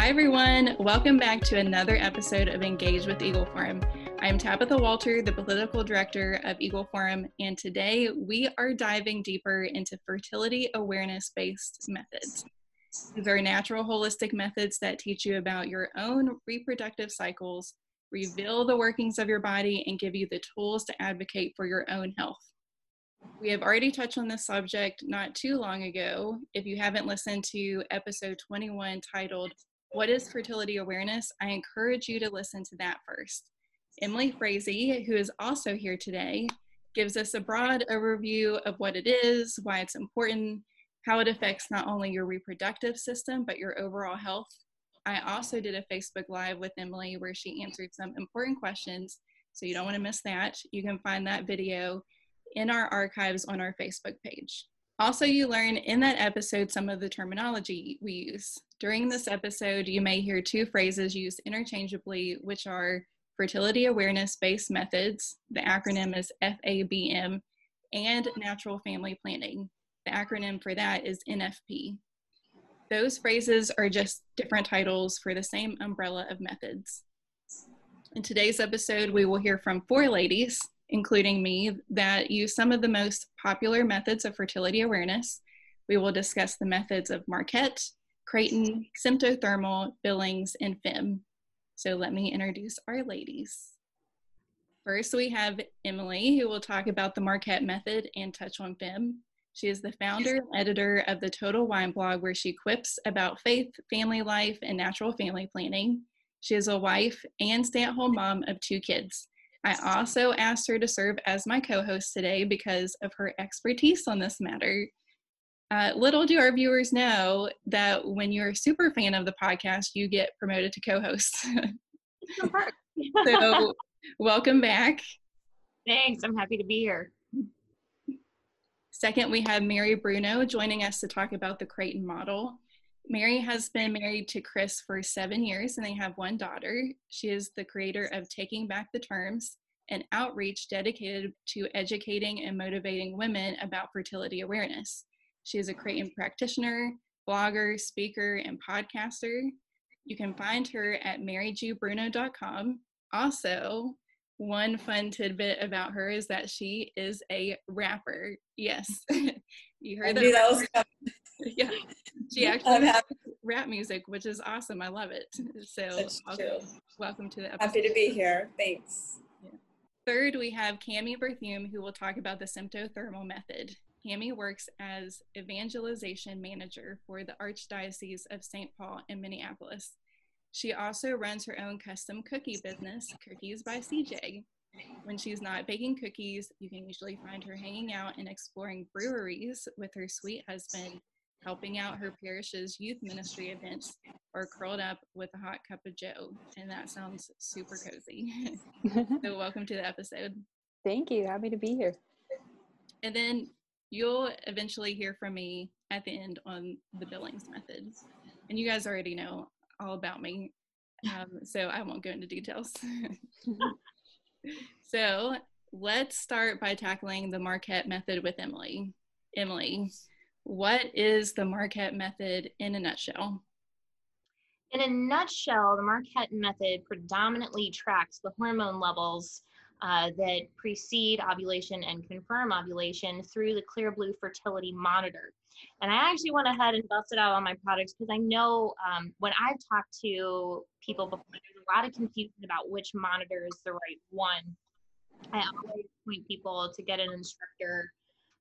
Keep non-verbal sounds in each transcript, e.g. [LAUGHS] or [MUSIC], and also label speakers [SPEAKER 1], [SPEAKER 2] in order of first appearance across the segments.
[SPEAKER 1] Hi, everyone. Welcome back to another episode of Engage with Eagle Forum. I'm Tabitha Walter, the political director of Eagle Forum, and today we are diving deeper into fertility awareness based methods. These are natural, holistic methods that teach you about your own reproductive cycles, reveal the workings of your body, and give you the tools to advocate for your own health. We have already touched on this subject not too long ago. If you haven't listened to episode 21 titled what is fertility awareness? I encourage you to listen to that first. Emily Frazee, who is also here today, gives us a broad overview of what it is, why it's important, how it affects not only your reproductive system, but your overall health. I also did a Facebook Live with Emily where she answered some important questions, so you don't want to miss that. You can find that video in our archives on our Facebook page. Also, you learn in that episode some of the terminology we use. During this episode, you may hear two phrases used interchangeably, which are fertility awareness based methods, the acronym is FABM, and natural family planning. The acronym for that is NFP. Those phrases are just different titles for the same umbrella of methods. In today's episode, we will hear from four ladies including me, that use some of the most popular methods of fertility awareness. We will discuss the methods of Marquette, Creighton, Symptothermal, Billings, and FEMM. So let me introduce our ladies. First, we have Emily, who will talk about the Marquette method and touch on FEMM. She is the founder and editor of the Total Wine blog, where she quips about faith, family life, and natural family planning. She is a wife and stay at home mom of two kids. I also asked her to serve as my co host today because of her expertise on this matter. Uh, little do our viewers know that when you're a super fan of the podcast, you get promoted to co host. [LAUGHS] so, welcome back.
[SPEAKER 2] Thanks. I'm happy to be here.
[SPEAKER 1] Second, we have Mary Bruno joining us to talk about the Creighton model. Mary has been married to Chris for seven years and they have one daughter. She is the creator of Taking Back the Terms, an outreach dedicated to educating and motivating women about fertility awareness. She is a Creighton practitioner, blogger, speaker, and podcaster. You can find her at maryjbruno.com. Also, one fun tidbit about her is that she is a rapper. Yes, [LAUGHS]
[SPEAKER 3] you heard that. that was [LAUGHS]
[SPEAKER 1] yeah, she actually has rap music, which is awesome. I love it. [LAUGHS] So, welcome to the
[SPEAKER 3] episode. Happy to be here. Thanks.
[SPEAKER 1] Yeah. Third, we have Cami Berthume, who will talk about the symptothermal method. Cami works as evangelization manager for the Archdiocese of St. Paul in Minneapolis. She also runs her own custom cookie business, Cookies by CJ. When she's not baking cookies, you can usually find her hanging out and exploring breweries with her sweet husband, helping out her parish's youth ministry events, or curled up with a hot cup of joe. And that sounds super cozy. [LAUGHS] so, [LAUGHS] welcome to the episode.
[SPEAKER 4] Thank you. Happy to be here.
[SPEAKER 1] And then you'll eventually hear from me at the end on the Billings method. And you guys already know all about me. Um, so I won't go into details. [LAUGHS] so let's start by tackling the Marquette method with Emily. Emily, what is the Marquette method in a nutshell?
[SPEAKER 2] In a nutshell, the Marquette method predominantly tracks the hormone levels uh, that precede ovulation and confirm ovulation through the Clearblue Fertility Monitor. And I actually went ahead and busted out all my products because I know um, when I've talked to people before, there's a lot of confusion about which monitor is the right one. I always point people to get an instructor.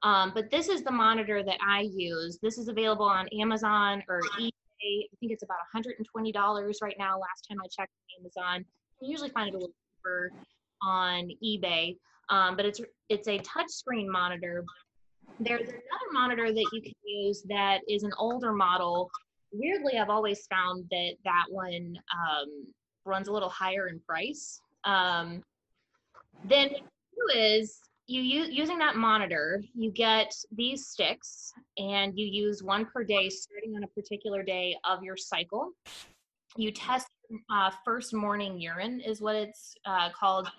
[SPEAKER 2] Um, but this is the monitor that I use. This is available on Amazon or eBay. I think it's about $120 right now. Last time I checked on Amazon, you usually find it a little cheaper on eBay. Um, but it's it's a touchscreen monitor there's another monitor that you can use that is an older model. Weirdly, I've always found that that one um, runs a little higher in price. Um, then is you use, using that monitor, you get these sticks and you use one per day starting on a particular day of your cycle. You test uh, first morning urine is what it's uh, called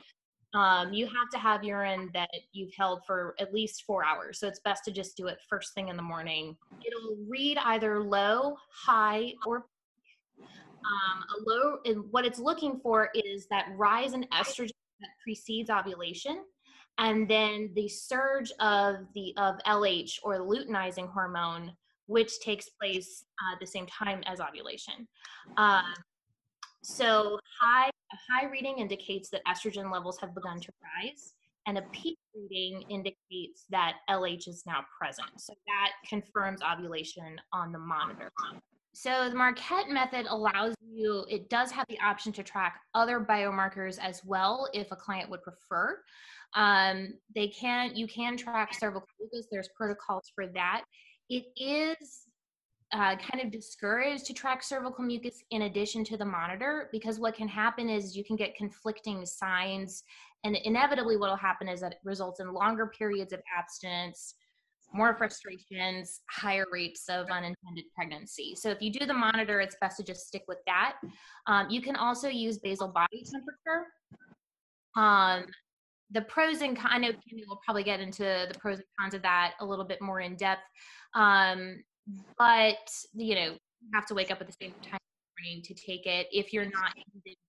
[SPEAKER 2] um, you have to have urine that you've held for at least four hours. So it's best to just do it first thing in the morning. It'll read either low, high, or Um, a low, and what it's looking for is that rise in estrogen that precedes ovulation, and then the surge of the of LH or luteinizing hormone, which takes place uh, at the same time as ovulation. Uh, so high a high reading indicates that estrogen levels have begun to rise, and a peak reading indicates that LH is now present. So that confirms ovulation on the monitor. So the Marquette method allows you, it does have the option to track other biomarkers as well if a client would prefer. Um, they can, you can track cervical mucus, there's protocols for that. It is uh, kind of discouraged to track cervical mucus in addition to the monitor because what can happen is you can get conflicting signs and inevitably what will happen is that it results in longer periods of abstinence more frustrations higher rates of unintended pregnancy. So if you do the monitor it's best to just stick with that. Um, you can also use basal body temperature. Um, the pros and cons, I know Kimmy will probably get into the pros and cons of that a little bit more in depth. Um, but you know you have to wake up at the same time to take it if you're not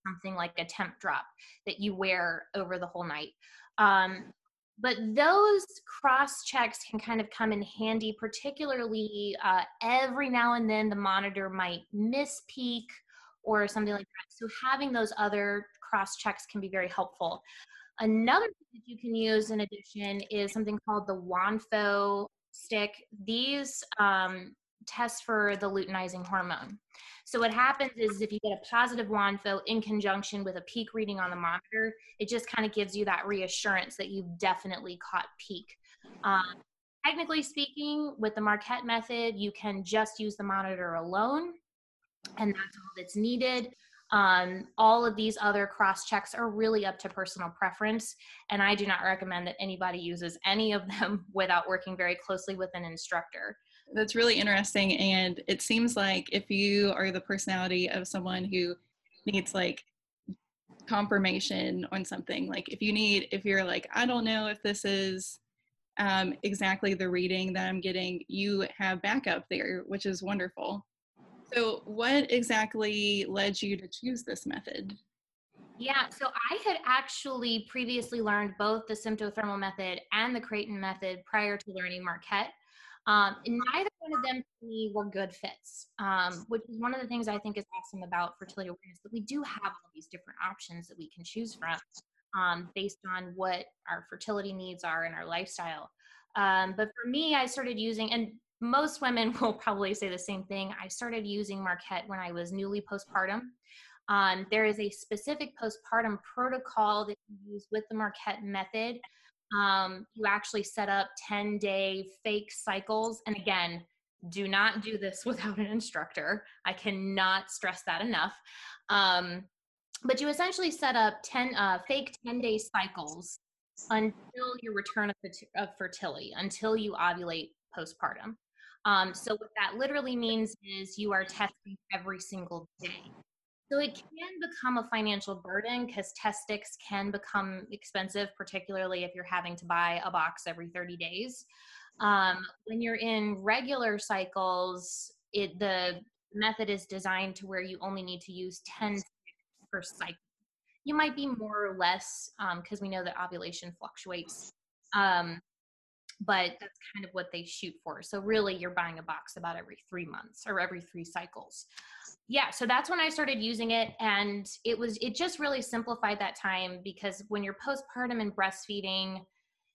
[SPEAKER 2] something like a Tempdrop that you wear over the whole night um, but those cross checks can kind of come in handy particularly uh, every now and then the monitor might miss peak or something like that so having those other cross checks can be very helpful another thing that you can use in addition is something called the Wondfo stick, these um, test for the luteinizing hormone. So what happens is if you get a positive Wondfo in conjunction with a peak reading on the monitor, it just kind of gives you that reassurance that you've definitely caught peak. Um, technically speaking, with the Marquette method, you can just use the monitor alone, and that's all that's needed. Um, all of these other cross checks are really up to personal preference, and I do not recommend that anybody uses any of them [LAUGHS] without working very closely with an instructor.
[SPEAKER 1] That's really interesting, and it seems like if you are the personality of someone who needs like confirmation on something, like if you need, if you're like, I don't know if this is um, exactly the reading that I'm getting, you have backup there, which is wonderful. So, what exactly led you to choose this method?
[SPEAKER 2] Yeah, so I had actually previously learned both the symptothermal method and the Creighton method prior to learning Marquette. Um, and neither one of them to me were good fits, um, which is one of the things I think is awesome about fertility awareness that we do have all these different options that we can choose from um, based on what our fertility needs are in our lifestyle. Um, but for me, I started using, and most women [LAUGHS] will probably say the same thing. I started using Marquette when I was newly postpartum. Um, there is a specific postpartum protocol that you use with the Marquette method. Um, you actually set up 10 day fake cycles. And again, do not do this [LAUGHS] without an instructor. I cannot stress that enough. Um, but you essentially set up 10 uh, fake 10 day cycles until your return of, of fertility, until you ovulate postpartum. Um, so what that literally means is you are testing every single day. So it can become a financial burden because test sticks can become expensive, particularly if you're having to buy a box every 30 days. Um, when you're in regular cycles, it the method is designed to where you only need to use 10 per cycle. You might be more or less because um, we know that ovulation fluctuates. Um, but that's kind of what they shoot for. So really you're buying a box about every 3 months or every 3 cycles. Yeah, so that's when I started using it and it was it just really simplified that time because when you're postpartum and breastfeeding,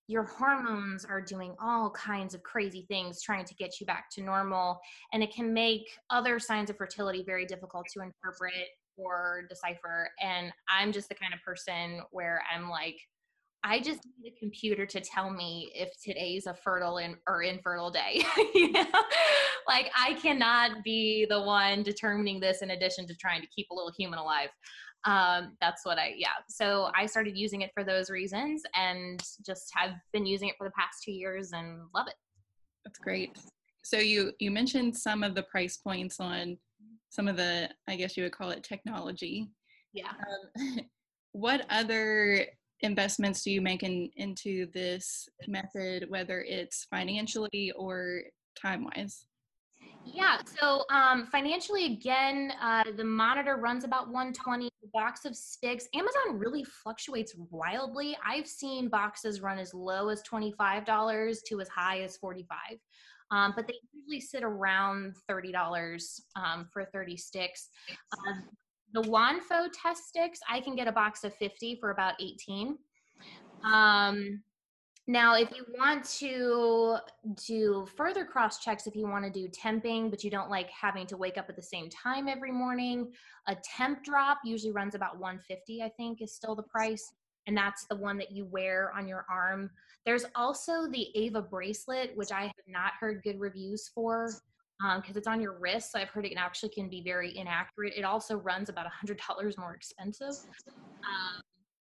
[SPEAKER 2] your hormones are doing all kinds of crazy things trying to get you back to normal and it can make other signs of fertility very difficult to interpret or decipher and i'm just the kind of person where i'm like I just need a computer to tell me if today's a fertile in, or infertile day. [LAUGHS] you know? Like I cannot be the one determining this in addition to trying to keep a little human alive. Um, that's what I, yeah. So I started using it for those reasons and just have been using it for the past two years and love it.
[SPEAKER 1] That's great. So you, you mentioned some of the price points on some of the, I guess you would call it technology.
[SPEAKER 2] Yeah.
[SPEAKER 1] Um, [LAUGHS] what other investments do you make in, into this method, whether it's financially or time wise?
[SPEAKER 2] Yeah, so um, financially, again, uh, the monitor runs about 120. The box of sticks, Amazon really fluctuates wildly. I've seen boxes run as low as $25 to as high as 45 um, but they usually sit around $30 um, for 30 sticks. Uh, the Wondfo test sticks, I can get a box of 50 for about 18. Um, now, if you want to do further cross checks, if you want to do temping, but you don't like having to wake up at the same time every morning, a Tempdrop usually runs about 150, I think, is still the price. And that's the one that you wear on your arm. There's also the Ava bracelet, which I have not heard good reviews for because um, it's on your wrist. So I've heard it actually can be very inaccurate. It also runs about $100 more expensive. Um,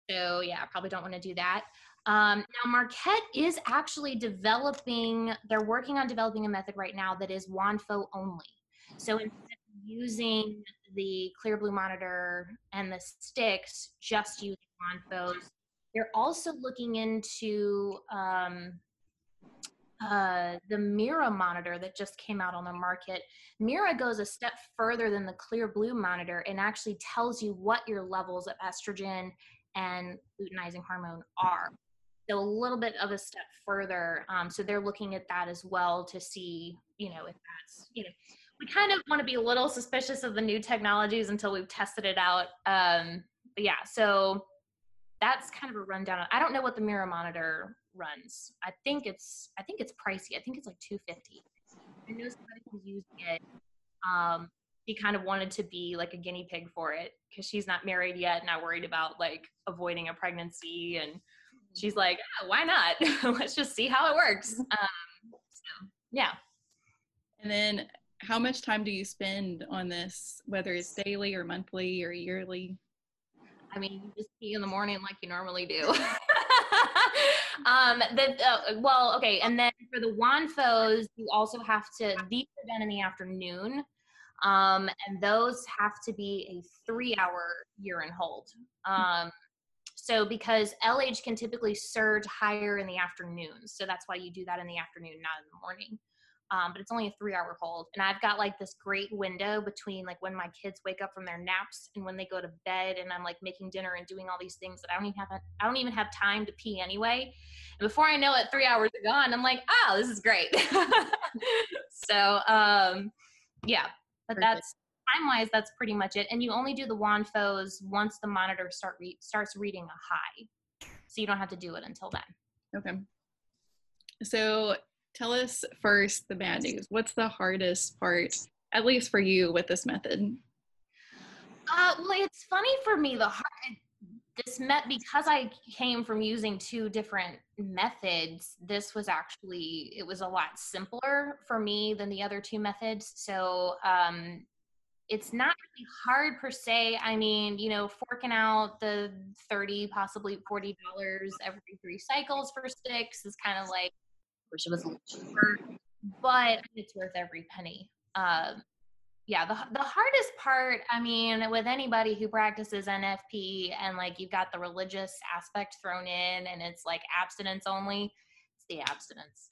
[SPEAKER 2] so yeah, I probably don't want to do that. Um, now, Marquette is actually developing, they're working on developing a method right now that is Wondfo only. So instead of using the Clearblue monitor and the sticks, just using Wondfos, they're also looking into um, uh, the Mira monitor that just came out on the market. Mira goes a step further than the Clearblue monitor and actually tells you what your levels of estrogen and luteinizing hormone are So a little bit of a step further. Um, so they're looking at that as well to see, you know, if that's, you know, we kind of want to be a little suspicious of the new technologies until we've tested it out. Um, but yeah, so that's kind of a rundown. I don't know what the Mira monitor runs. I think it's, I think it's pricey. I think it's like 250. I know somebody who's using it. Um, she kind of wanted to be like a guinea pig for it because she's not married yet, and not worried about like avoiding a pregnancy and she's like, oh, why not? [LAUGHS] Let's just see how it works. Um, so, yeah.
[SPEAKER 1] And then how much time do you spend on this, whether it's daily or monthly or yearly?
[SPEAKER 2] I mean, you just pee in the morning like you normally do. [LAUGHS] um, the, uh, well, okay. And then for the Wondfos, you also have to, these are done in the afternoon. Um, and those have to be a three hour urine hold. Um, so because LH can typically surge higher in the afternoon. So that's why you do that in the afternoon, not in the morning. Um, but it's only a three hour hold. And I've got like this great window between like when my kids wake up from their naps and when they go to bed and I'm like making dinner and doing all these things that I don't even have, I don't even have time to pee anyway. And before I know it, three hours are gone. I'm like, oh, this is great. [LAUGHS] so, um, yeah, but Perfect. that's time wise, that's pretty much it. And you only do the Wondfos once the monitor start re- starts reading a high. So you don't have to do it until then.
[SPEAKER 1] Okay. So tell us first the bad news. What's the hardest part, at least for you, with this method?
[SPEAKER 2] Uh, well, it's funny for me. The hard, this met because I came from using two different methods. This was actually it was a lot simpler for me than the other two methods. So um, it's not really hard per se. I mean, you know, forking out the 30, possibly $40 every three cycles for sticks is kind of like, it was a little cheaper, but it's worth every penny. Um, yeah, the, the hardest part, I mean, with anybody who practices NFP and like you've got the religious aspect thrown in and it's like abstinence only, it's the abstinence. [LAUGHS]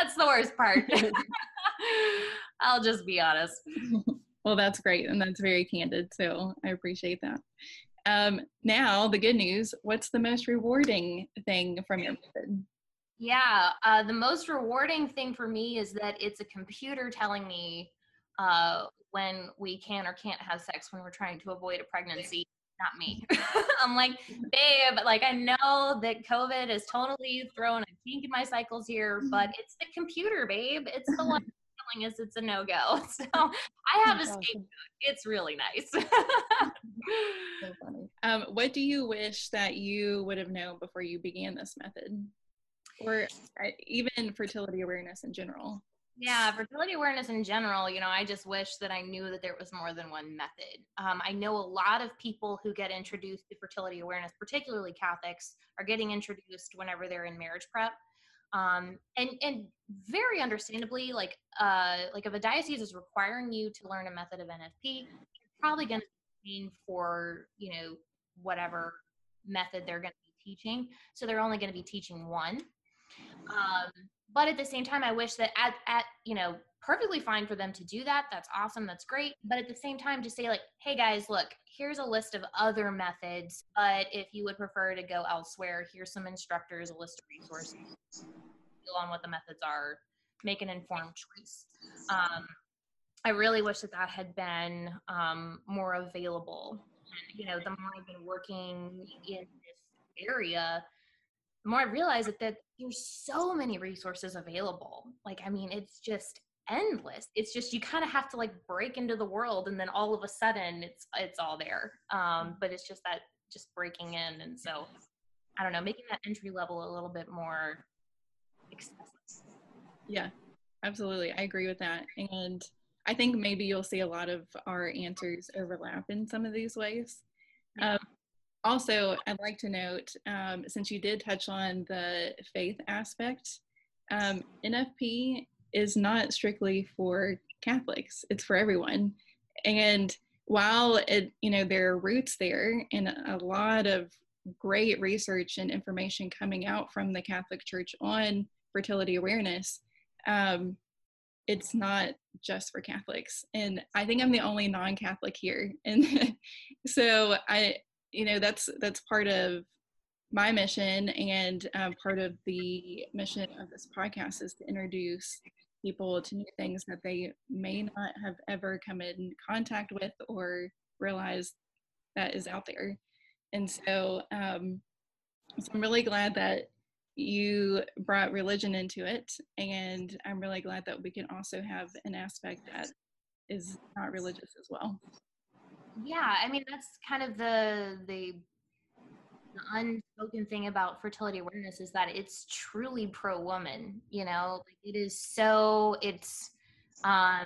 [SPEAKER 2] That's the worst part. [LAUGHS] I'll just be honest.
[SPEAKER 1] well, that's great. And that's very candid. So I appreciate that. Um, now, the good news what's the most rewarding thing from your method?
[SPEAKER 2] Yeah, uh, the most rewarding thing for me is that it's a computer telling me uh, when we can or can't have sex when we're trying to avoid a pregnancy not me. [LAUGHS] I'm like, babe, like I know that COVID has totally thrown a kink in my cycles here, but mm-hmm. it's the computer, babe. It's the one [LAUGHS] telling us it's a no go. [LAUGHS] So I have a scapegoat. It's really nice. so
[SPEAKER 1] funny. Um, what do you wish that you would have known before you began this method, or uh, even fertility awareness in general?
[SPEAKER 2] Yeah, fertility awareness in general, you know, I just wish that I knew that there was more than one method. Um, I know a lot of people who get introduced to fertility awareness, particularly Catholics, are getting introduced whenever they're in marriage prep. Um, and and very understandably, like uh, like if a diocese is requiring you to learn a method of NFP, you're probably going to be for you know whatever method they're going to be teaching. So they're only going to be teaching one. Um, but at the same time, I wish that at, at, you know, perfectly fine for them to do that. That's awesome. That's great. But at the same time, to say, like, hey guys, look, here's a list of other methods. But if you would prefer to go elsewhere, here's some instructors, a list of resources, on what the methods are, make an informed choice. Um, I really wish that that had been um, more available. And, you know, the more I've been working in this area, the more I realize that, that there's so many resources available. Like, I mean, it's just endless. It's just you kind of have to like break into the world, and then all of a sudden, it's it's all there. Um, but it's just that just breaking in, and so I don't know, making that entry level a little bit more accessible.
[SPEAKER 1] Yeah, absolutely, I agree with that, and I think maybe you'll see a lot of our answers overlap in some of these ways. Um, also, I'd like to note, um, since you did touch on the faith aspect, um, NFP is not strictly for Catholics; it's for everyone. And while it, you know, there are roots there, and a lot of great research and information coming out from the Catholic Church on fertility awareness, um, it's not just for Catholics. And I think I'm the only non-Catholic here. And [LAUGHS] so I, you know, that's that's part of my mission and um, part of the mission of this podcast is to introduce people to new things that they may not have ever come in contact with or realized that is out there. And so, um, so I'm really glad that you brought religion into it and i'm really glad that we can also have an aspect that is not religious as well
[SPEAKER 2] yeah i mean that's kind of the the, unspoken thing about fertility awareness is that it's truly pro woman you know? It is so it's um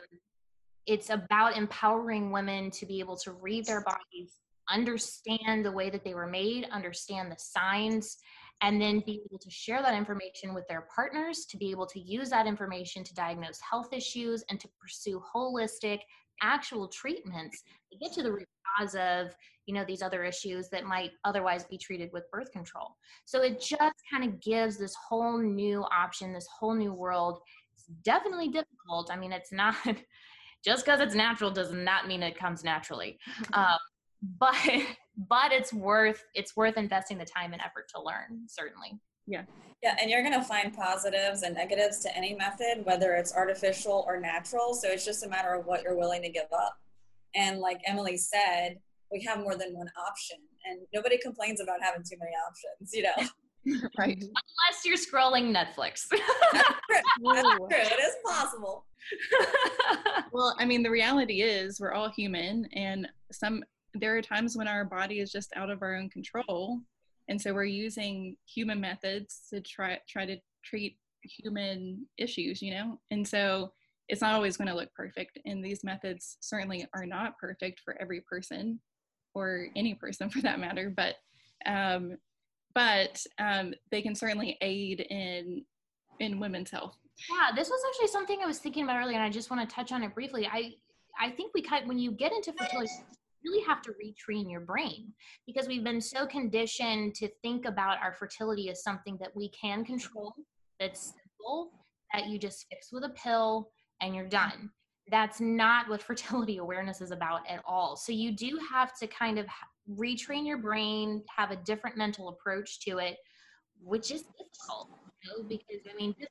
[SPEAKER 2] it's about empowering women to be able to read their bodies understand the way that they were made understand the signs and then be able to share that information with their partners to be able to use that information to diagnose health issues and to pursue holistic actual treatments to get to the root cause of you know these other issues that might otherwise be treated with birth control. So it just kind of gives this whole new option this whole new world. It's definitely difficult. I mean it's not [LAUGHS] just because it's natural does not mean it comes naturally. [LAUGHS] Um, but [LAUGHS] but it's worth it's worth investing the time and effort to learn certainly
[SPEAKER 1] yeah.
[SPEAKER 3] Yeah and you're going to find positives and negatives to any method whether it's artificial or natural so it's just a matter of what you're willing to give up. And like emily said we have more than one option and nobody complains about having too many options you know? [LAUGHS]
[SPEAKER 1] Right. [LAUGHS]
[SPEAKER 2] Unless you're scrolling netflix. [LAUGHS]
[SPEAKER 3] That's true. That's true. it is possible.
[SPEAKER 1] Well i mean the reality is we're all human and some there are times when our body is just out of our own control and so we're using human methods to try try to treat human issues you know? And so it's not always going to look perfect and these methods certainly are not perfect for every person or any person for that matter but um, but um, they can certainly aid in in women's health.
[SPEAKER 2] Yeah this was actually something i was thinking about earlier and i just want to touch on it briefly. I i think we kind when you get into fertility really have to retrain your brain because we've been so conditioned to think about our fertility as something that we can control, that's simple, that you just fix with a pill and you're done. That's not what [LAUGHS] fertility awareness is about at all. So you do have to kind of retrain your brain, have a different mental approach to it, which is difficult, you know, because I mean, this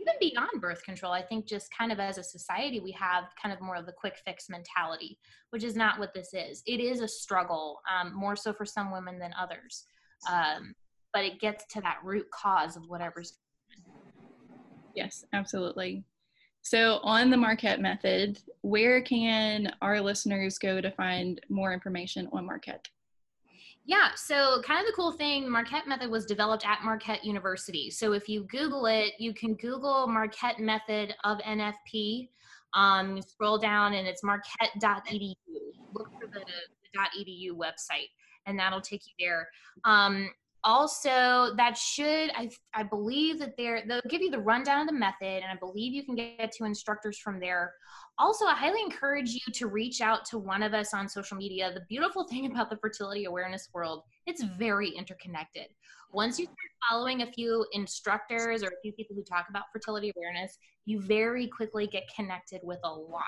[SPEAKER 2] even beyond birth control, I think just kind of as a society, we have kind of more of the quick fix mentality, which is not what this is. It is a struggle, um, more so for some women than others. Um, but it gets to that root cause of whatever's.
[SPEAKER 1] Yes, absolutely. So, on the Marquette method, where can our listeners go to find more information on Marquette?
[SPEAKER 2] Yeah, so kind of the cool thing, Marquette method was developed at Marquette University. So if you Google it, you can Google Marquette method of NFP. Um, you scroll down and it's marquette.edu. Look for the, the .edu website and that'll take you there. Um, also that should I, I believe that they're they'll give you the rundown of the method and i believe you can get to instructors from there. Also i highly encourage you to reach out to one of us on social media. The beautiful [LAUGHS] thing about the fertility awareness world it's very interconnected. Once you start following a few instructors or a few people who talk about fertility awareness you very quickly get connected with a lot.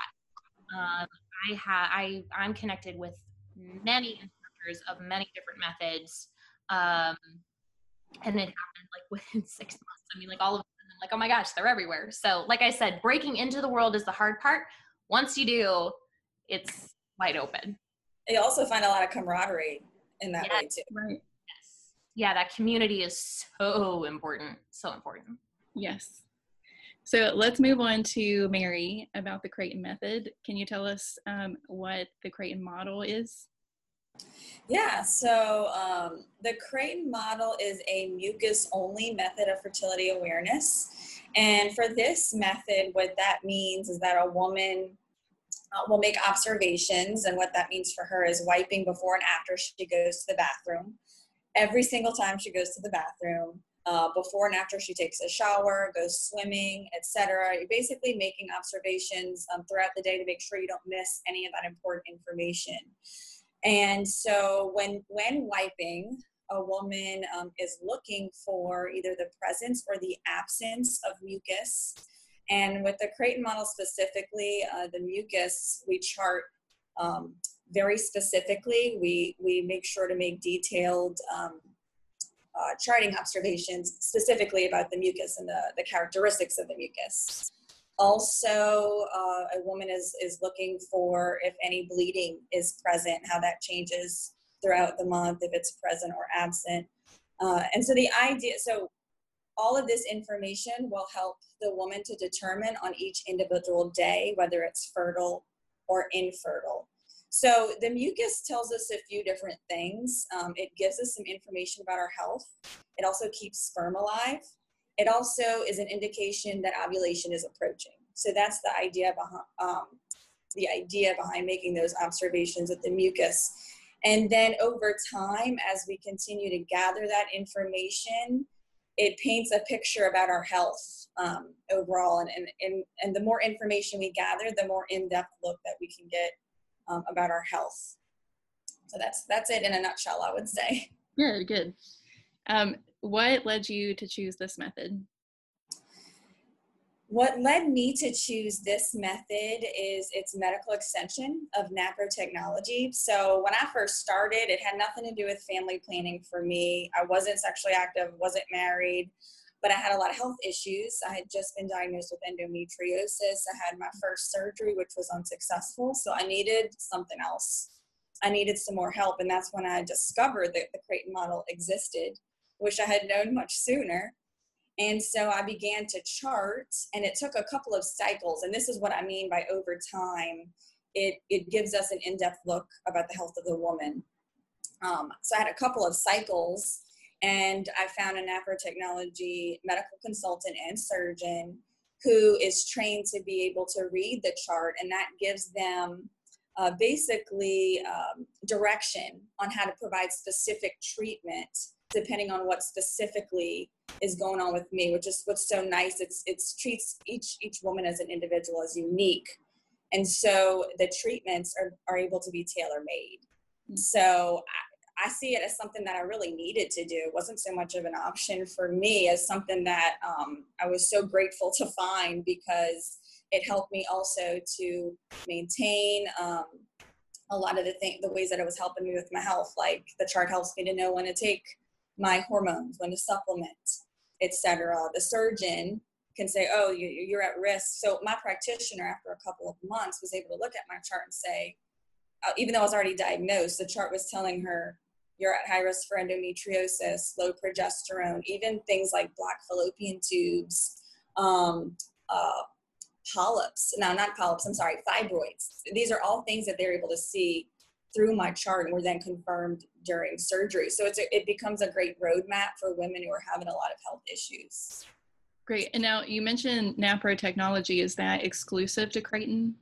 [SPEAKER 2] Um, i have i i'm connected with many instructors of many different methods um, and it happened like [LAUGHS] within six months. I mean, like all of them, like, oh my gosh, they're everywhere. So, like I said, breaking into the world is the hard part. Once you do, it's wide open.
[SPEAKER 3] You also find a lot of camaraderie in that way too.
[SPEAKER 1] Right.
[SPEAKER 2] Yes. Yeah, that community is so important. So important.
[SPEAKER 1] Yes. So let's move on to Mary about the Creighton method. Can you tell us um, what the Creighton model is?
[SPEAKER 3] Yeah, so um, the Creighton model is a mucus only method of fertility awareness. And for this method, what that means is that a woman uh, will make observations, and what that means for her is wiping before and after she goes to the bathroom. Every single time she goes to the bathroom, uh, before and after she takes a shower, goes swimming, etc. You're basically making observations um, throughout the day to make sure you don't miss any of that important information. And so when when wiping, a woman um, is looking for either the presence or the absence of mucus. And with the Creighton model specifically, uh, the mucus we chart um, very specifically. We we make sure to make detailed um, uh, charting observations specifically about the mucus and the, the characteristics of the mucus. Also, uh, a woman is, is looking for if any bleeding is present, how that changes throughout the month, if it's present or absent. Uh, and so the idea, so all of this information will help the woman to determine on each individual day whether it's fertile or infertile. So the mucus tells us a few different things. Um, it gives us some information about our health. It also keeps sperm alive. It also is an indication that ovulation is approaching. So that's the idea behind um, the idea behind making those observations with the mucus. And then over time, as we continue to gather that information, it paints a picture about our health um, overall. And, and, and, and the more information we gather, the more in-depth look that we can get um, about our health. So that's that's it in a nutshell, I would say.
[SPEAKER 1] Good, good. Um, what led you to choose this method?
[SPEAKER 3] What led me to choose this method is its medical extension of NAPRO technology. So when I first started, it had nothing to do with family planning for me. I wasn't sexually active, wasn't married, but I had a lot of health issues. I had just been diagnosed with endometriosis. I had my first surgery, which was unsuccessful. So I needed something else. I needed some more help. And that's when I discovered that the Creighton model existed. Wish I had known much sooner. And so I began to chart, and it took a couple of cycles. And this is what I mean by over time. It, it gives us an in depth look about the health of the woman. Um, so I had a couple of cycles, and I found an NAPRO technology medical consultant and surgeon who is trained to be able to read the chart, and that gives them uh, basically um, direction on how to provide specific treatment depending on what specifically is going on with me, which is what's so nice. It's it's treats each each woman as an individual as unique, and so the treatments are are able to be tailor made. Mm. So I, I see it as something that I really needed to do. It wasn't so much of an option for me as something that um, I was so grateful to find because it helped me also to maintain um, a lot of the thing, the ways that it was helping me with my health. Like the chart helps me to know when to take my hormones, when to supplement, etc. The surgeon can say, "Oh, you, are at risk." So my practitioner, after a couple of months, was able to look at my chart and say, uh, even though I was already diagnosed, the chart was telling her, "You're at high risk for endometriosis, low progesterone, even things like black fallopian tubes." Um, uh, polyps, no, not polyps, I'm sorry, fibroids. These are all things that they're able to see through my chart and were then confirmed during surgery. So it's a, it becomes a great roadmap for women who are having a lot of health issues.
[SPEAKER 1] Great. And now you mentioned NAPRO technology. Is that exclusive to Creighton?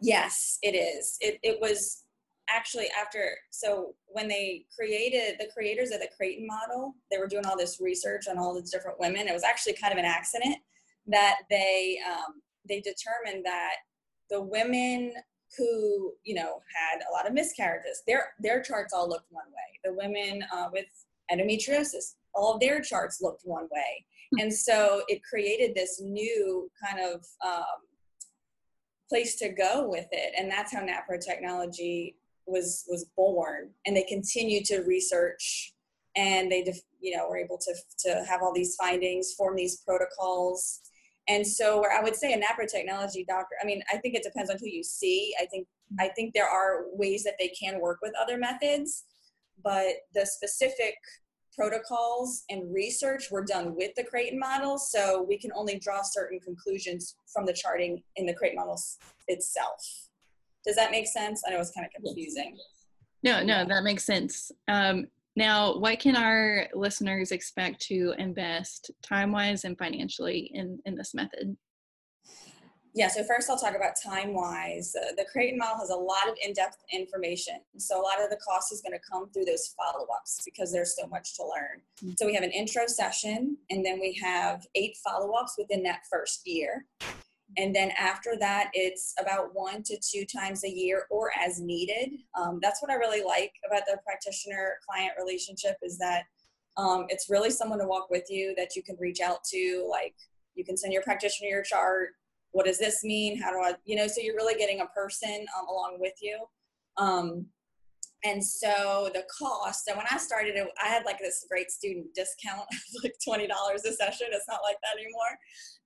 [SPEAKER 3] Yes, it is. It, it was actually after so when they created the creators of the Creighton model, they were doing all this research on all these different women. It was actually kind of an accident that they um, they determined that the women who you know had a lot of miscarriages, their their charts all looked one way. The women uh, with endometriosis, all of their charts looked one way, hmm. and so it created this new kind of um, place to go with it, and that's how NaPro technology was was born. And they continue to research, and they you know were able to to have all these findings, form these protocols and so where I would say a NaPro technology doctor, I mean, I think it depends on who you see. I think I think there are ways that they can work with other methods, but the specific protocols and research were done with the Creighton model, so we can only draw certain conclusions from the charting in the Creighton models itself. Does that make sense? I know it's kind of confusing.
[SPEAKER 1] No, no, that makes sense. Um, now, what can our listeners expect to invest time wise and financially in, in this method?
[SPEAKER 3] Yeah, so first I'll talk about time wise. Uh, the Creighton model has a lot of in depth information. So a lot of the cost is going to come through those follow ups because there's so much to learn. Mm-hmm. So we have an intro session and then we have eight follow ups within that first year. And then after that, it's about one to two times a year or as needed. Um, that's what I really like about the practitioner client relationship is that um, it's really someone to walk with you that you can reach out to. Like you can send your practitioner your chart. What does this mean? How do I, you know, so you're really getting a person um, along with you. Um, and so the cost, so when I started I had like this great student discount [LAUGHS] like $20 a session. It's not like that anymore.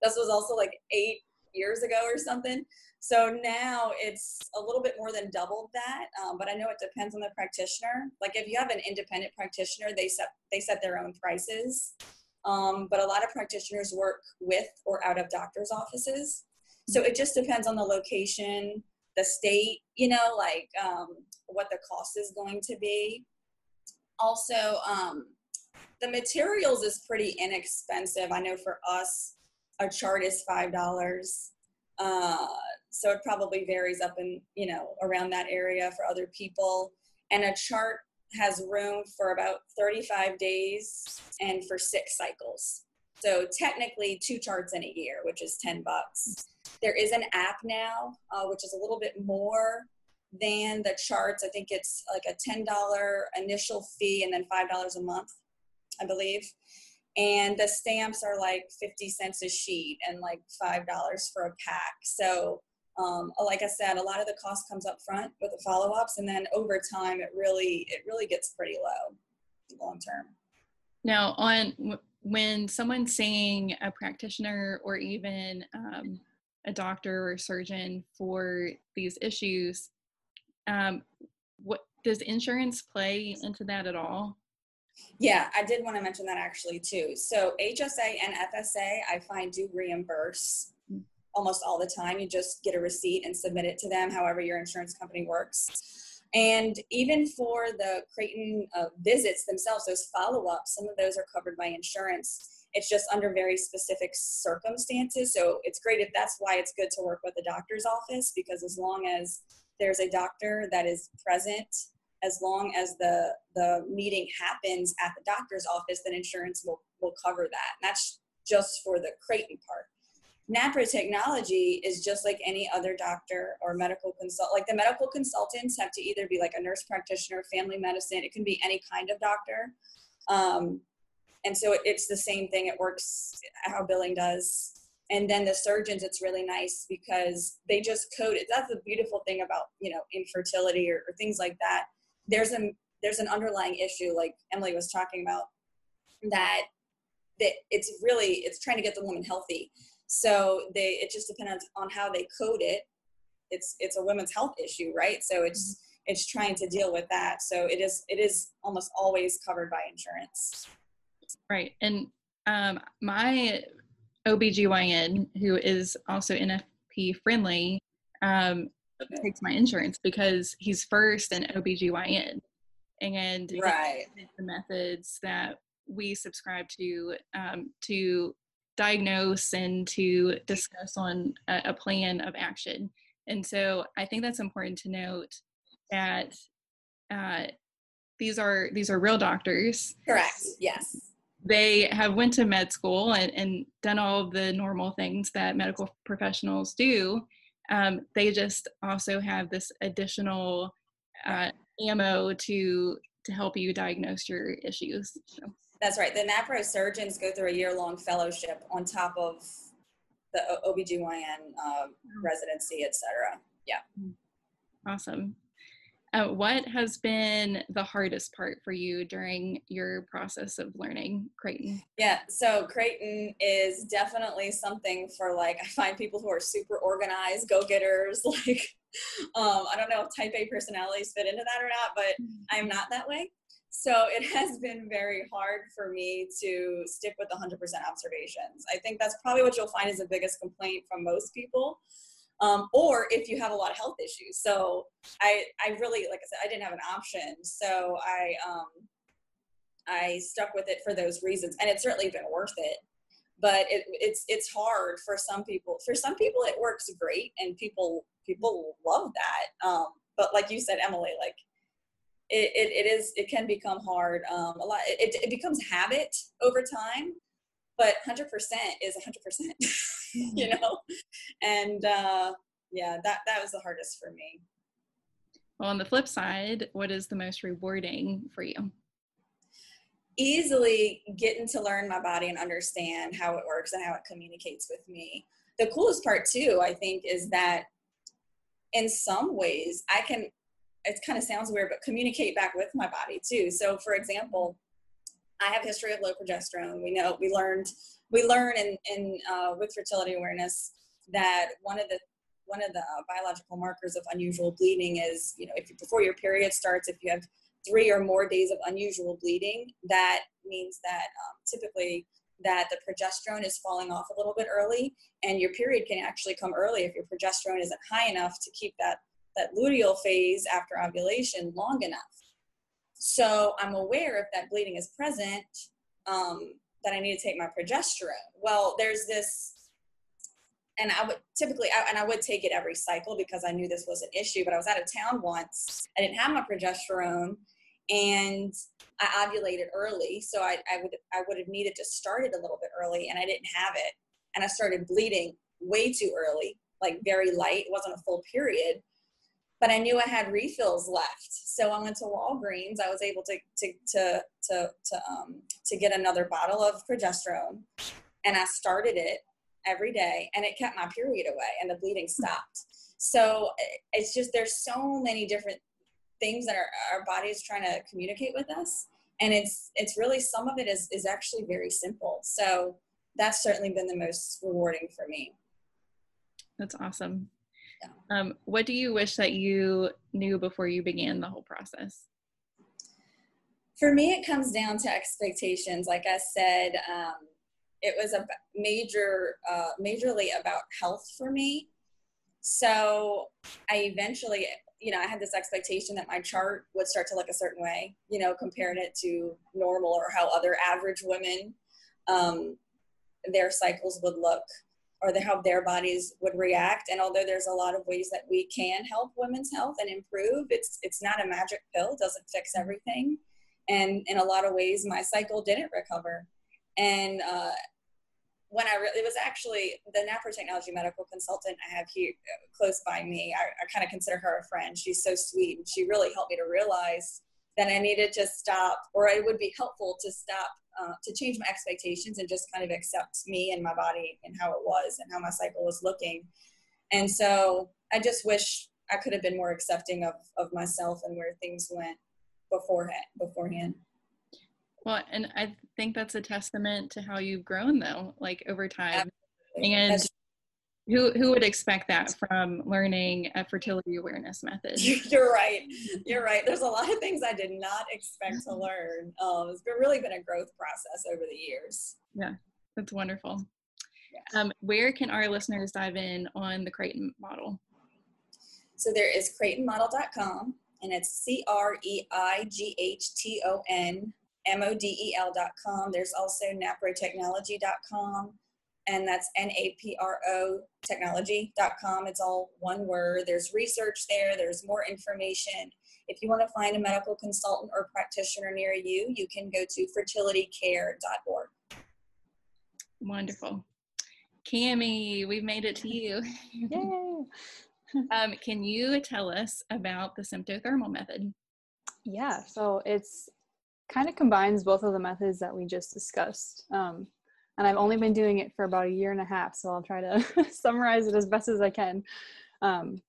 [SPEAKER 3] This was also like eight years ago or something. So now it's a little bit more than doubled that, um, but I know it depends on the practitioner. Like if you have an independent practitioner, they set they set their own prices. Um, but a lot of practitioners work with or out of doctors' offices, so it just depends on the location, the state, you know, like um, what the cost is going to be. Also, um, the materials is pretty inexpensive. I know for us, a chart is five dollars. Uh, so it probably varies up in you know around that area for other people. And a chart has room for about 35 days and for six cycles. So technically two charts in a year which is 10 bucks. There is an app now uh, which is a little bit more than the charts. I think it's like a $10 initial fee and then $5 a month i believe and the stamps are like 50 cents a sheet and like five dollars for a pack. So um, like i said a lot of the cost comes up front with the follow-ups and then over time it really it really gets pretty low long term.
[SPEAKER 1] Now on when someone's seeing a practitioner or even um, a doctor or surgeon for these issues um, what does insurance play into that at all
[SPEAKER 3] yeah, I did want to mention that actually too. So HSA and FSA, I find do reimburse almost all the time. You just get a receipt and submit it to them, however your insurance company works. And even for the Creighton uh, visits themselves, those follow ups, some of those are covered by insurance. It's just under very specific circumstances. So it's great if that's why it's good to work with the doctor's office because as long as there's a doctor that is present as long as the the meeting happens at the doctor's office, then insurance will will cover that. And that's just for the Creighton part. NaPro technology is just like any other doctor or medical consult. Like the medical consultants have to either be like a nurse practitioner, family medicine. It can be any kind of doctor. Um, and so it's the same thing. It works how billing does. And then the surgeons, it's really nice because they just code it. That's the beautiful thing about you know infertility or, or things like that there's a there's an underlying issue like Emily was talking about that that it's really it's trying to get the woman healthy. So they it just depends on how they code it. It's it's a women's health issue, right? So it's mm-hmm. it's trying to deal with that. So it is it is almost always covered by insurance.
[SPEAKER 1] Right. And um, my OBGYN, who is also NFP friendly, um. Takes my insurance because he's first an OBGYN. And
[SPEAKER 3] right.
[SPEAKER 1] the methods that we subscribe to um, to diagnose and to discuss on a, a plan of action. And so I think that's important to note that uh, these are these are real doctors.
[SPEAKER 3] Correct. Yes.
[SPEAKER 1] They have went to med school and, and done all the normal things that medical professionals do. Um, they just also have this additional uh, ammo to to help you diagnose your issues. So.
[SPEAKER 3] That's right. The NAPRO surgeons go through a year long fellowship on top of the OBGYN uh, residency, et cetera. Yeah.
[SPEAKER 1] Awesome. Uh, what has been the hardest part for you during your process of learning Creighton?
[SPEAKER 3] Yeah, so Creighton is definitely something for like, [LAUGHS] I find people who are super organized, go getters. [LAUGHS] Like, um, I don't know if type A personalities fit into that or not, but I'm not that way. So it [LAUGHS] has been very hard for me to stick with 100% observations. I think that's probably what you'll find is the biggest complaint from most people um, or if you have a lot of health issues. So I, I really, like I said, I didn't have an option. So I, um, I stuck with it for those reasons, and it's certainly been worth it. But it, it's it's hard for some people. For some people, it works great, and people people love that. Um, but like you said, Emily, like it, it, it is it can become hard. Um, a lot it, it becomes habit over time but 100% is 100% [LAUGHS] you know? And uh, yeah that that was the hardest for me.
[SPEAKER 1] Well on the flip side what is the most rewarding for you?
[SPEAKER 3] Easily getting to learn my body and understand how it works and how it communicates with me. The coolest part too i think is that in some ways i can it kind of sounds weird but communicate back with my body too. So for example I have a history of low progesterone. We know we learned we learn in in uh, with fertility awareness that one of the one of the uh, biological markers of unusual bleeding is you know if you, before your period starts if you have three or more days of unusual bleeding that means that um, typically that the progesterone is falling off a little bit early and your period can actually come early if your progesterone isn't high enough to keep that that luteal phase after ovulation long enough so I'm aware if that bleeding is present, um, that I need to take my progesterone. Well, there's this, and I would typically, I, and I would take it every cycle because I knew this was an issue. But I was out of town once. I didn't have my progesterone, and I ovulated early, so I, I would I would have needed to start it a little bit early, and I didn't have it, and I started bleeding way too early, like very light. It wasn't a full period but I knew I had refills left. So I went to Walgreens. I was able to to to to to, um, to get another bottle of progesterone, and I started it every day, and it kept my period away, and the bleeding stopped. So it's just there's so many different things that our, our body is trying to communicate with us, and it's it's really some of it is is actually very simple. So that's certainly been the most rewarding for me.
[SPEAKER 1] That's awesome. Um, what do you wish that you knew before you began the whole process?
[SPEAKER 3] For me, it comes down to expectations. Like I said, um, it was a major, uh, majorly about health for me. So I eventually, you know, I had this expectation that my chart would start to look a certain way, you know, comparing it to normal or how other average women, um, their cycles would look or the, how their bodies would react. And although there's a lot of ways that we can help women's health and improve, it's it's not a magic pill. Doesn't fix everything. And in a lot of ways, my cycle didn't recover. And uh, when I re- it was actually the NAPRO Technology medical consultant I have here close by me. I, I kind of consider her a friend. She's so sweet, and she really helped me to realize that I needed to stop, or it would be helpful to stop uh, to change my expectations and just kind of accept me and my body and how it was and how my cycle was looking. And so I just wish I could have been more accepting of, of myself and where things went beforehand beforehand.
[SPEAKER 1] Well, and I think that's a testament to how you've grown though, like over time. Absolutely. And that's who who would expect that from learning a fertility awareness method? [LAUGHS]
[SPEAKER 3] You're right. You're right. There's a lot of things I did not expect to learn. Um, it's been really been a growth process over the years.
[SPEAKER 1] Yeah, that's wonderful. Um, where can our listeners dive in on the Creighton model?
[SPEAKER 3] So there is CreightonModel.com, and it's C R E I G H T O N M O D E L.com. There's also NaproTechnology.com and that's N-A-P-R-O technology.com. It's all one word. There's research there. There's more information. If you want to find a medical consultant or practitioner near you, you can go to fertilitycare.org.
[SPEAKER 1] Wonderful. Cami, we've made it to you. [LAUGHS]
[SPEAKER 4] Yay!
[SPEAKER 1] um, can you tell us about the symptothermal method?
[SPEAKER 4] Yeah, so it's kind of combines both of the methods that we just discussed. Um, and I've only been doing it for about a year and a half, so I'll try to [LAUGHS] summarize it as best as I can. Um,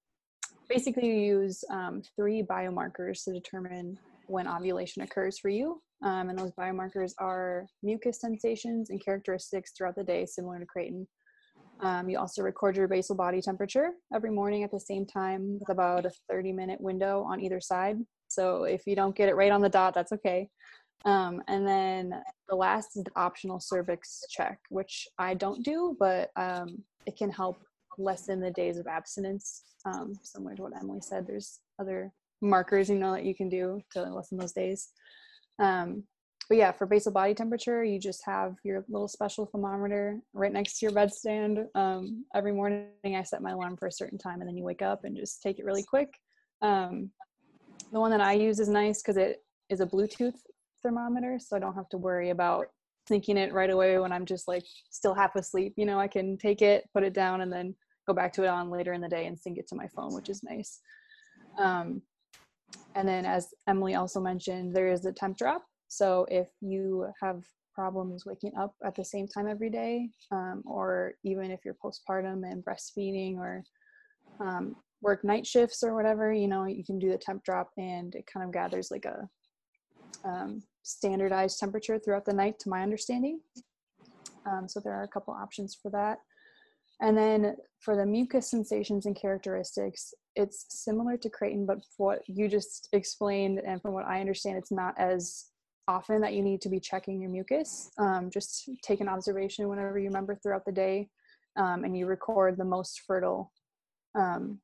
[SPEAKER 4] basically, you use um, three biomarkers to determine when ovulation occurs for you. Um, and those biomarkers are mucus sensations and characteristics throughout the day, similar to Creighton. Um, you also record your basal body temperature every morning at the same time with about a 30 minute window on either side. So if you don't get it right on the dot, that's okay. Um, and then the last is the optional cervix check, which I don't do, but um, it can help lessen the days of abstinence. Um, similar to what Emily said, there's other markers you know that you can do to lessen those days. Um, but yeah, for basal body temperature, you just have your little special thermometer right next to your bedstand. Um, every morning, I set my alarm for a certain time, and then you wake up and just take it really quick. Um, the one that I use is nice because it is a Bluetooth thermometer, so I don't have to worry about syncing it right away when I'm just like still half asleep. You know, I can take it, put it down, and then go back to it on later in the day and sync it to my phone, which is nice. Um, and then, as Emily also mentioned, there is a Tempdrop. So if you have problems waking up at the same time every day, um, or even if you're postpartum and breastfeeding or um, work night shifts or whatever, you know, you can do the Tempdrop and it kind of gathers like a um, standardized temperature throughout the night, to my understanding. Um, so there are a couple options for that. And then for the mucus sensations and characteristics, it's similar to Creighton, but what you just explained, and from what I understand, it's not as often that you need to be checking your mucus. Um, just take an observation whenever you remember throughout the day, um, and you record the most fertile um,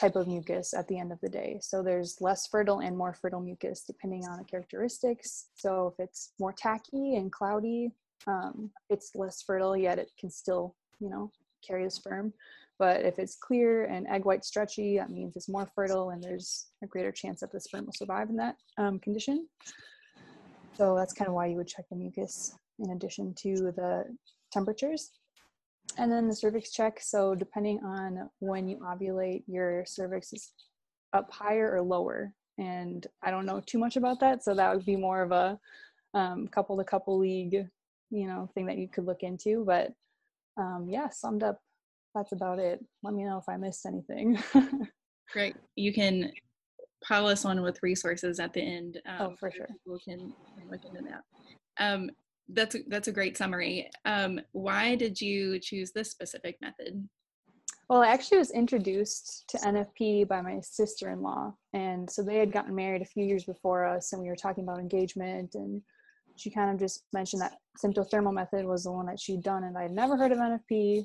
[SPEAKER 4] type of mucus at the end of the day. So there's less fertile and more fertile mucus depending on the characteristics. So if it's more tacky and cloudy, um, it's less fertile, yet it can still, you know, carry the sperm. But if it's clear and egg white stretchy, that means it's more fertile and there's a greater chance that the sperm will survive in that um, condition. So that's kind of why you would check the mucus in addition to the temperatures. And then the cervix check. So depending on when you ovulate, your cervix is up higher or lower. And I don't know too much about that. So that would be more of a um, couple to couple league, you know, thing that you could look into. But um, yeah, summed up, that's about it. Let me know if I missed anything. [LAUGHS]
[SPEAKER 1] Great. You can pile us on with resources at the end.
[SPEAKER 4] Oh, um, oh, for sure.
[SPEAKER 1] People can look into that. Um, that's a, that's a great summary. Um, why did you choose this specific method?
[SPEAKER 4] Well, I actually was introduced to NFP by my sister-in-law, and so they had gotten married a few years before us, and we were talking about engagement, and she kind of just mentioned that symptothermal method was the one that she'd done, and I had never heard of NFP.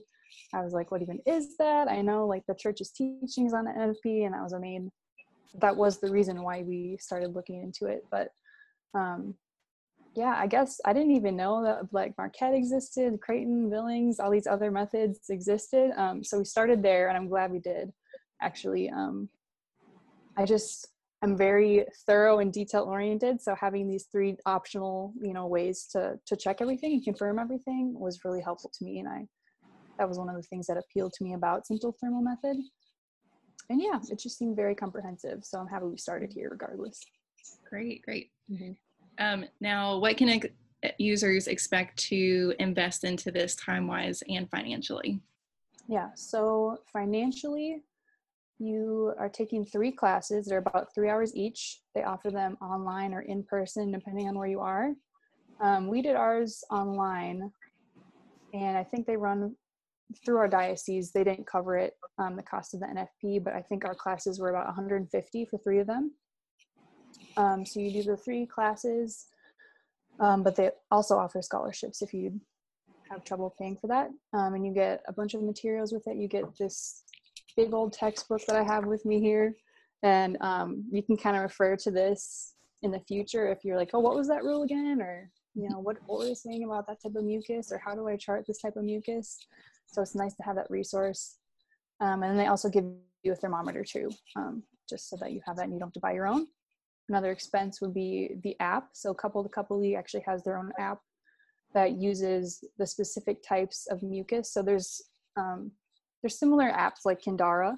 [SPEAKER 4] I was like, what even is that? I know like the church's teachings on NFP, and that was a main that was the reason why we started looking into it. But um, yeah, I guess I didn't even know that like Marquette existed, Creighton, Billings, all these other methods existed. Um, so we started there, and I'm glad we did. Actually, um, I just I'm very thorough and detail oriented. So having these three optional, you know, ways to to check everything and confirm everything was really helpful to me, and I that was one of the things that appealed to me about symptothermal method and yeah, it just seemed very comprehensive. So I'm happy we started here regardless.
[SPEAKER 1] Great, great. Mm-hmm. Um, now, what can ex- users expect to invest into this time wise and financially?
[SPEAKER 4] Yeah, so financially, you are taking three classes. They're about three hours each. They offer them online or in person, depending on where you are. Um, we did ours online, and I think they run through our diocese, they didn't cover it, um, the cost of the NFP, but I think our classes were about 150 for three of them. Um, so you do the three classes, um, but they also offer scholarships if you have trouble paying for that. Um, and you get a bunch of materials with it. You get this big old textbook that I have with me here. And um, you can kind of refer to this in the future if you're like, oh, what was that rule again? Or you know, what, what were they saying about that type of mucus or how do I chart this type of mucus? So it's nice to have that resource. Um, and they also give you a thermometer too, um, just so that you have that and you don't have to buy your own. Another expense would be the app. So Couple to Couple League actually has their own app that uses the specific types of mucus. So there's um, there's similar apps like Kindara,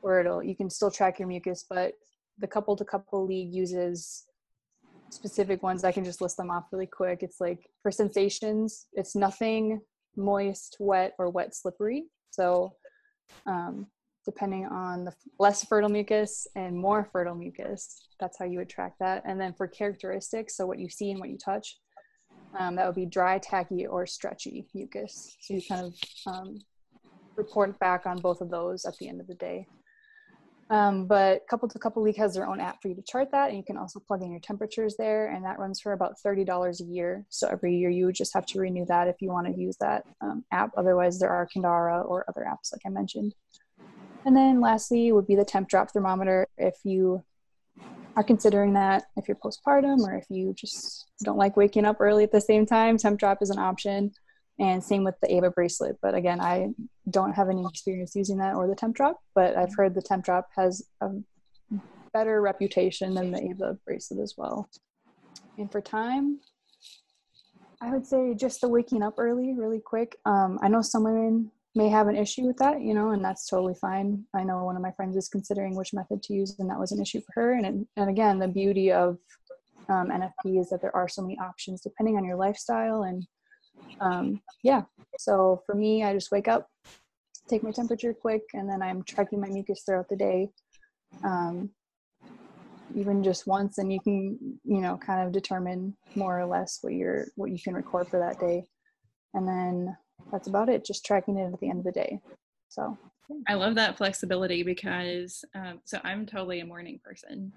[SPEAKER 4] where it'll you can still track your mucus, but the Couple to Couple League uses specific ones. I can just list them off really quick. It's like for sensations, it's nothing moist, wet, or wet slippery. So um, depending on the less fertile mucus and more fertile mucus. That's how you would track that. And then for characteristics, so what you see and what you touch, um, that would be dry, tacky, or stretchy mucus. So you kind of um, report back on both of those at the end of the day. Um, but Couple to Couple League has their own app for you to chart that, and you can also plug in your temperatures there, and that runs for about $30 a year. So every year you just have to renew that if you want to use that um, app. Otherwise, there are Kindara or other apps like I mentioned. And then lastly would be the Tempdrop thermometer if you are considering that if you're postpartum or if you just don't like waking up early at the same time, Tempdrop is an option. And same with the Ava bracelet. But again, I don't have any experience using that or the Tempdrop, but I've heard the Tempdrop has a better reputation than the Ava bracelet as well. And for time, I would say just the waking up early, really quick. Um, I know some women may have an issue with that, you know, and that's totally fine. I know one of my friends is considering which method to use, and that was an issue for her. And and again, the beauty of um, NFP is that there are so many options depending on your lifestyle, and um, yeah. So for me, I just wake up, take my temperature quick, and then I'm tracking my mucus throughout the day. Um, even just once and you can you know kind of determine more or less what you're what you can record for that day and then that's about it just tracking it at the end of the day. So
[SPEAKER 1] yeah. i love that flexibility because um, so i'm totally a morning person.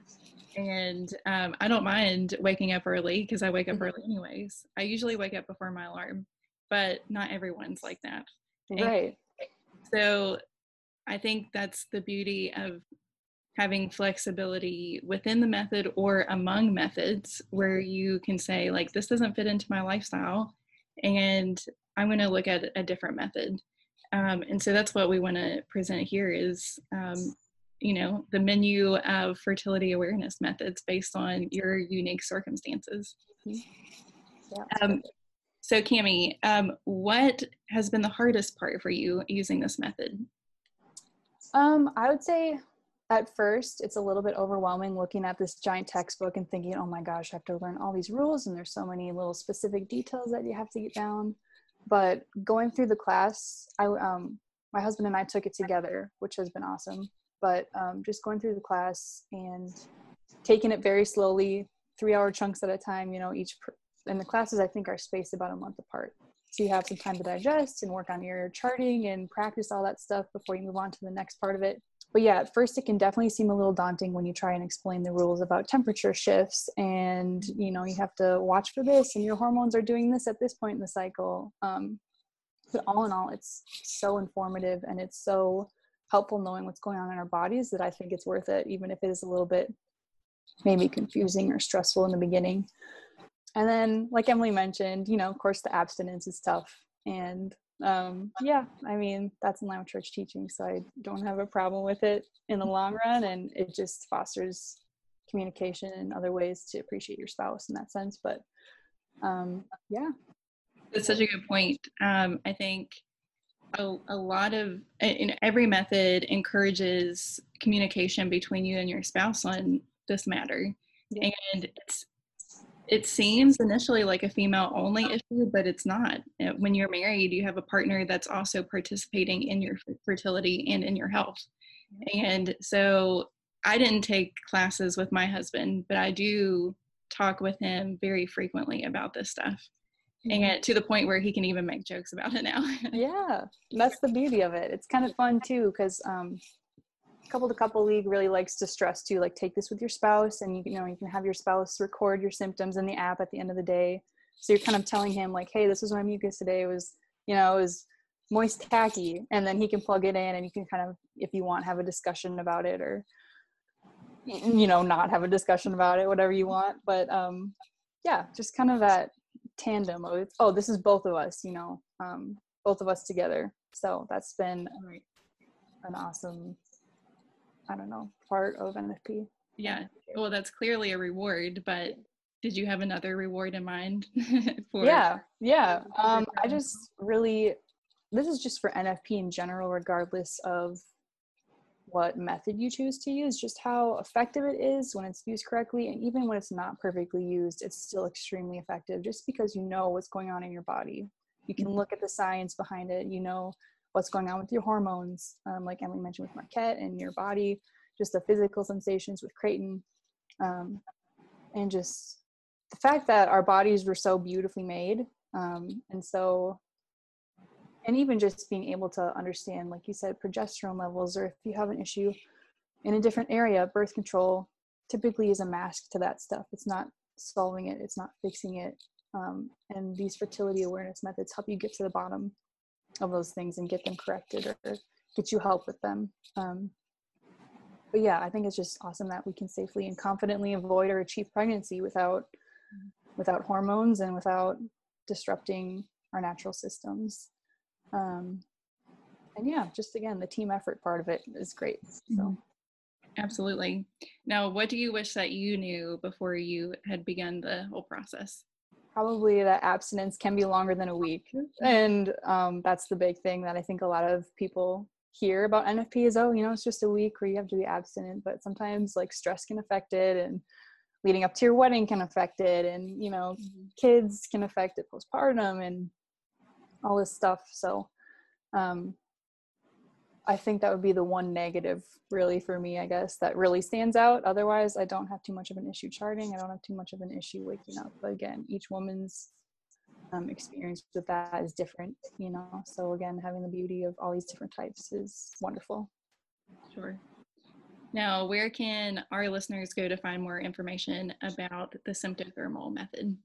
[SPEAKER 1] And um, i don't mind waking up early because i wake up mm-hmm. early anyways. I usually wake up before my alarm but not everyone's like that.
[SPEAKER 4] Right.
[SPEAKER 1] and so i think that's the beauty of having flexibility within the method or among methods where you can say like this doesn't fit into my lifestyle and I'm going to look at a different method. Um, and so that's what we want to present here is, um, you know, the menu of fertility awareness methods based on your unique circumstances. Mm-hmm. Yeah. Um, so Cami, um, what has been the hardest part for you using this method?
[SPEAKER 4] Um, I would say at first it's a little bit overwhelming looking at this giant textbook and thinking, oh my gosh, I have to learn all these rules and there's so many little specific details that you have to get down but going through the class i um my husband and i took it together which has been awesome. But um, just going through the class and taking it very slowly three hour chunks at a time you know each and the classes i think are spaced about a month apart. So you have some time to digest and work on your charting and practice all that stuff before you move on to the next part of it but yeah, at first it can definitely seem a little daunting when you try and explain the rules about temperature shifts and you know you have to watch for this and your hormones are doing this at this point in the cycle. Um, but all in all, it's so informative and it's so helpful knowing what's going on in our bodies that I think it's worth it, even if it is a little bit maybe confusing or stressful in the beginning. And then, like Emily mentioned, you know, of course, the abstinence is tough and um, yeah, I mean, that's in line with church teaching, so I don't have a problem with it in the long run, and it just fosters communication and other ways to appreciate your spouse in that sense. But um, yeah,
[SPEAKER 1] that's such a good point. Um, I think a, a lot of in every method encourages communication between you and your spouse on this matter, yeah. and it's it seems initially like a female only issue, but it's not. Uh, when you're married, you have a partner that's also participating in your fertility and in your health. And so I didn't take classes with my husband, but I do talk with him very frequently about this stuff. And to the point where he can even make jokes about it now. [LAUGHS]
[SPEAKER 4] yeah, that's the beauty of it. It's kind of fun too, because um, couple to couple league really likes to stress to like take this with your spouse and you, you know you can have your spouse record your symptoms in the app at the end of the day. So you're kind of telling him like hey this was my mucus today. It was you know it was moist tacky and then he can plug it in and you can kind of if you want have a discussion about it or you know not have a discussion about it whatever you want. But um yeah just kind of that tandem of oh this is both of us you know um, both of us together. So that's been an awesome i don't know part of nfp
[SPEAKER 1] yeah well that's clearly a reward but did you have another reward in mind [LAUGHS]
[SPEAKER 4] for yeah yeah um, i just really this is just for nfp in general regardless of what method you choose to use, just how effective it is when it's used correctly. And even when it's not perfectly used, it's still extremely effective just because you know what's going on in your body. You can look at the science behind it, you know what's going on with your hormones, um, like Emily mentioned with Marquette, and your body, just the physical sensations with Creighton. Um, and just the fact that our bodies were so beautifully made um, and so and even just being able to understand like you said progesterone levels or if you have an issue in a different area birth control typically is a mask to that stuff it's not solving it it's not fixing it um, and these fertility awareness methods help you get to the bottom of those things and get them corrected or get you help with them. Um, but yeah i think it's just awesome that we can safely and confidently avoid or achieve pregnancy without without hormones and without disrupting our natural systems. Um, and yeah just again the team effort part of it is great so. Mm-hmm.
[SPEAKER 1] absolutely. Now what do you wish that you knew before you had begun the whole process
[SPEAKER 4] probably that abstinence can be longer than a week and um, that's the big thing that i think a lot of people hear about nfp is oh you know it's just a week where you have to be abstinent but sometimes like stress can affect it and leading up to your wedding can affect it and you know mm-hmm. kids can affect it postpartum and all this stuff. So um, I think that would be the one negative really for me, I guess, that really stands out. Otherwise, I don't have too much of an issue charting. I don't have too much of an issue waking up. But again, each woman's um, experience with that is different, you know. So again, having the beauty of all these different types is wonderful.
[SPEAKER 1] Sure. Now, where can our listeners go to find more information about the symptothermal method?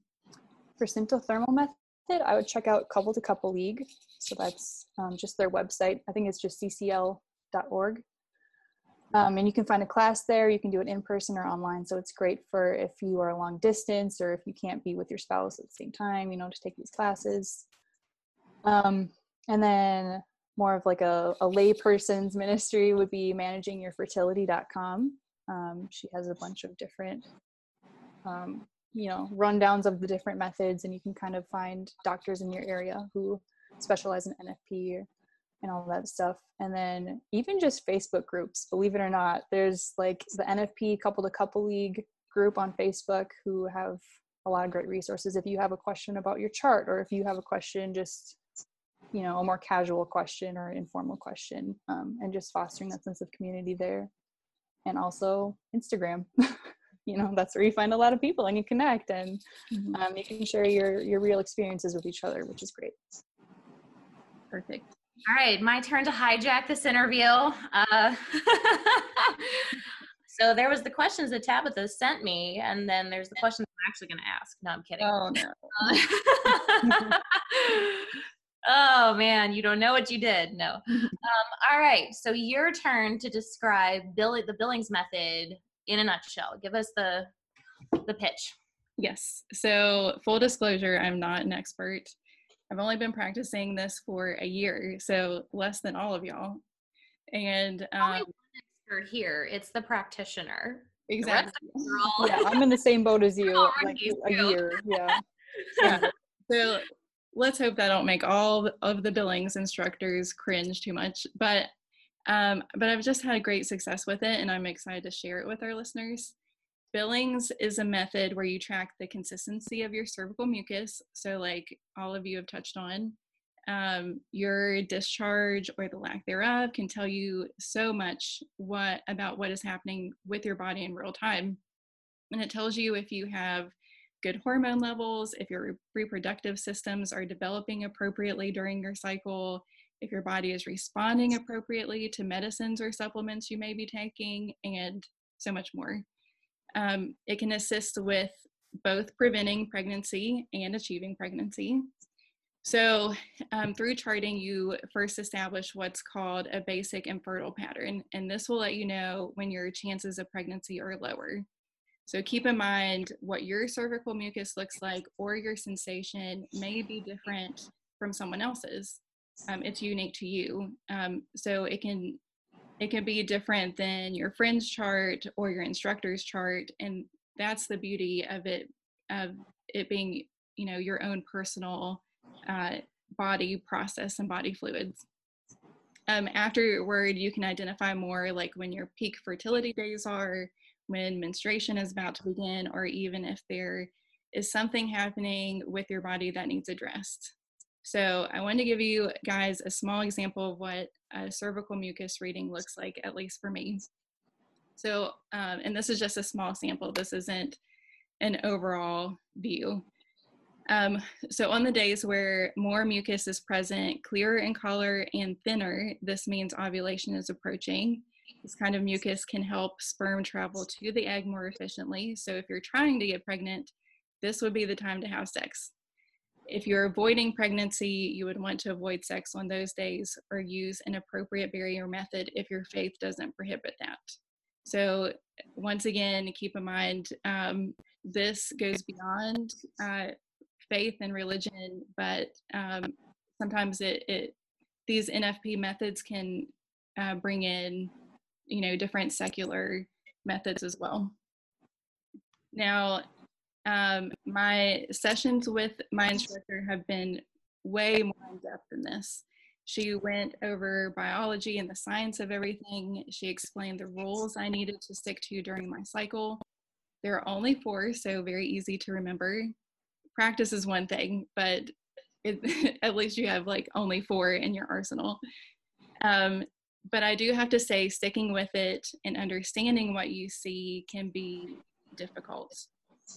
[SPEAKER 4] For symptothermal method, I would check out Couple to Couple League. So that's um, just their website. I think it's just ccl.org. Um, and you can find a class there. You can do it in person or online. So it's great for if you are long distance or if you can't be with your spouse at the same time, you know, to take these classes. Um, and then more of like a, a ministry would be managingyourfertility.com. Um, she has a bunch of different um, you know rundowns of the different methods and you can kind of find doctors in your area who specialize in nfp and all that stuff. And then even just facebook groups believe it or not there's like the nfp couple to couple league group on facebook who have a lot of great resources. If you have a question about your chart or if you have a question just you know a more casual question or informal question um, and just fostering that sense of community there. And also instagram [LAUGHS] you know that's where you find a lot of people and you connect and mm-hmm. um, you can share your your real experiences with each other which is great.
[SPEAKER 1] Perfect.
[SPEAKER 2] All right my turn to hijack this interview. Uh, [LAUGHS] so there was the questions that tabitha sent me and then there's the questions i'm actually going to ask. No i'm kidding.
[SPEAKER 1] Oh no. [LAUGHS]
[SPEAKER 2] Oh man you don't know what you did. No. [LAUGHS] Um, all right so your turn to describe bill the billings method in a nutshell. Give us the the pitch.
[SPEAKER 1] Yes. So full disclosure i'm not an expert. I've only been practicing this for a year so less than all of y'all. And
[SPEAKER 2] um, only one expert here. It's the practitioner.
[SPEAKER 1] Exactly.
[SPEAKER 4] the yeah i'm in the same boat as you like a year. Yeah. [LAUGHS]
[SPEAKER 1] yeah. So let's hope that don't make all of the billings instructors cringe too much but um, but I've just had great success with it and I'm excited to share it with our listeners. Billings is a method where you track the consistency of your cervical mucus. So, like all of you have touched on, um, your discharge or the lack thereof can tell you so much what about what is happening with your body in real time. And it tells you if you have good hormone levels, if your reproductive systems are developing appropriately during your cycle, if your body is responding appropriately to medicines or supplements you may be taking, and so much more. Um, it can assist with both preventing pregnancy and achieving pregnancy. So, um, through charting, you first establish what's called a basic infertile pattern, and this will let you know when your chances of pregnancy are lower. So keep in mind what your cervical mucus looks like or your sensation may be different from someone else's. Um, it's unique to you. Um, so it can it can be different than your friend's chart or your instructor's chart, and that's the beauty of it of it being you know your own personal uh, body process and body fluids. Um, afterward, you can identify more like when your peak fertility days are, when menstruation is about to begin, or even if there is something happening with your body that needs addressed. So I wanted to give you guys a small example of what a cervical mucus reading looks like, at least for me. So, um, and this is just a small sample. This isn't an overall view. Um, so on the days where more mucus is present, clearer in color and thinner, this means ovulation is approaching. This kind of mucus can help sperm travel to the egg more efficiently. So if you're trying to get pregnant, this would be the time to have sex. If you're avoiding pregnancy, you would want to avoid sex on those days or use an appropriate barrier method if your faith doesn't prohibit that. So, once again, keep in mind um, this goes beyond uh, faith and religion, but um, sometimes it, it, these NFP methods can uh, bring in you know different secular methods as well now um, my sessions with my instructor have been way more in depth than this. She went over biology and the science of everything. She explained the rules i needed to stick to during my cycle. There are only four so very easy to remember. Practice is one thing but it, [LAUGHS] at least you have like only four in your arsenal. Um, but I do have to say, sticking with it and understanding what you see can be difficult.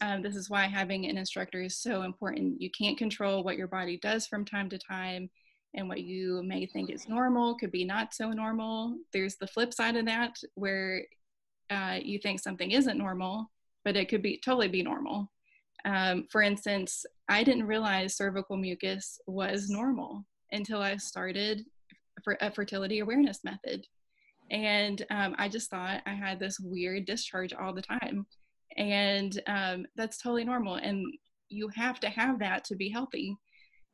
[SPEAKER 1] Um, this is why having an instructor is so important. You can't control what your body does from time to time, and what you may think is normal could be not so normal. There's the flip side of that where uh, you think something isn't normal, but it could be totally be normal. Um, for instance, I didn't realize cervical mucus was normal until I started for a fertility awareness method. And um, I just thought I had this weird discharge all the time. And um, that's totally normal. And you have to have that to be healthy.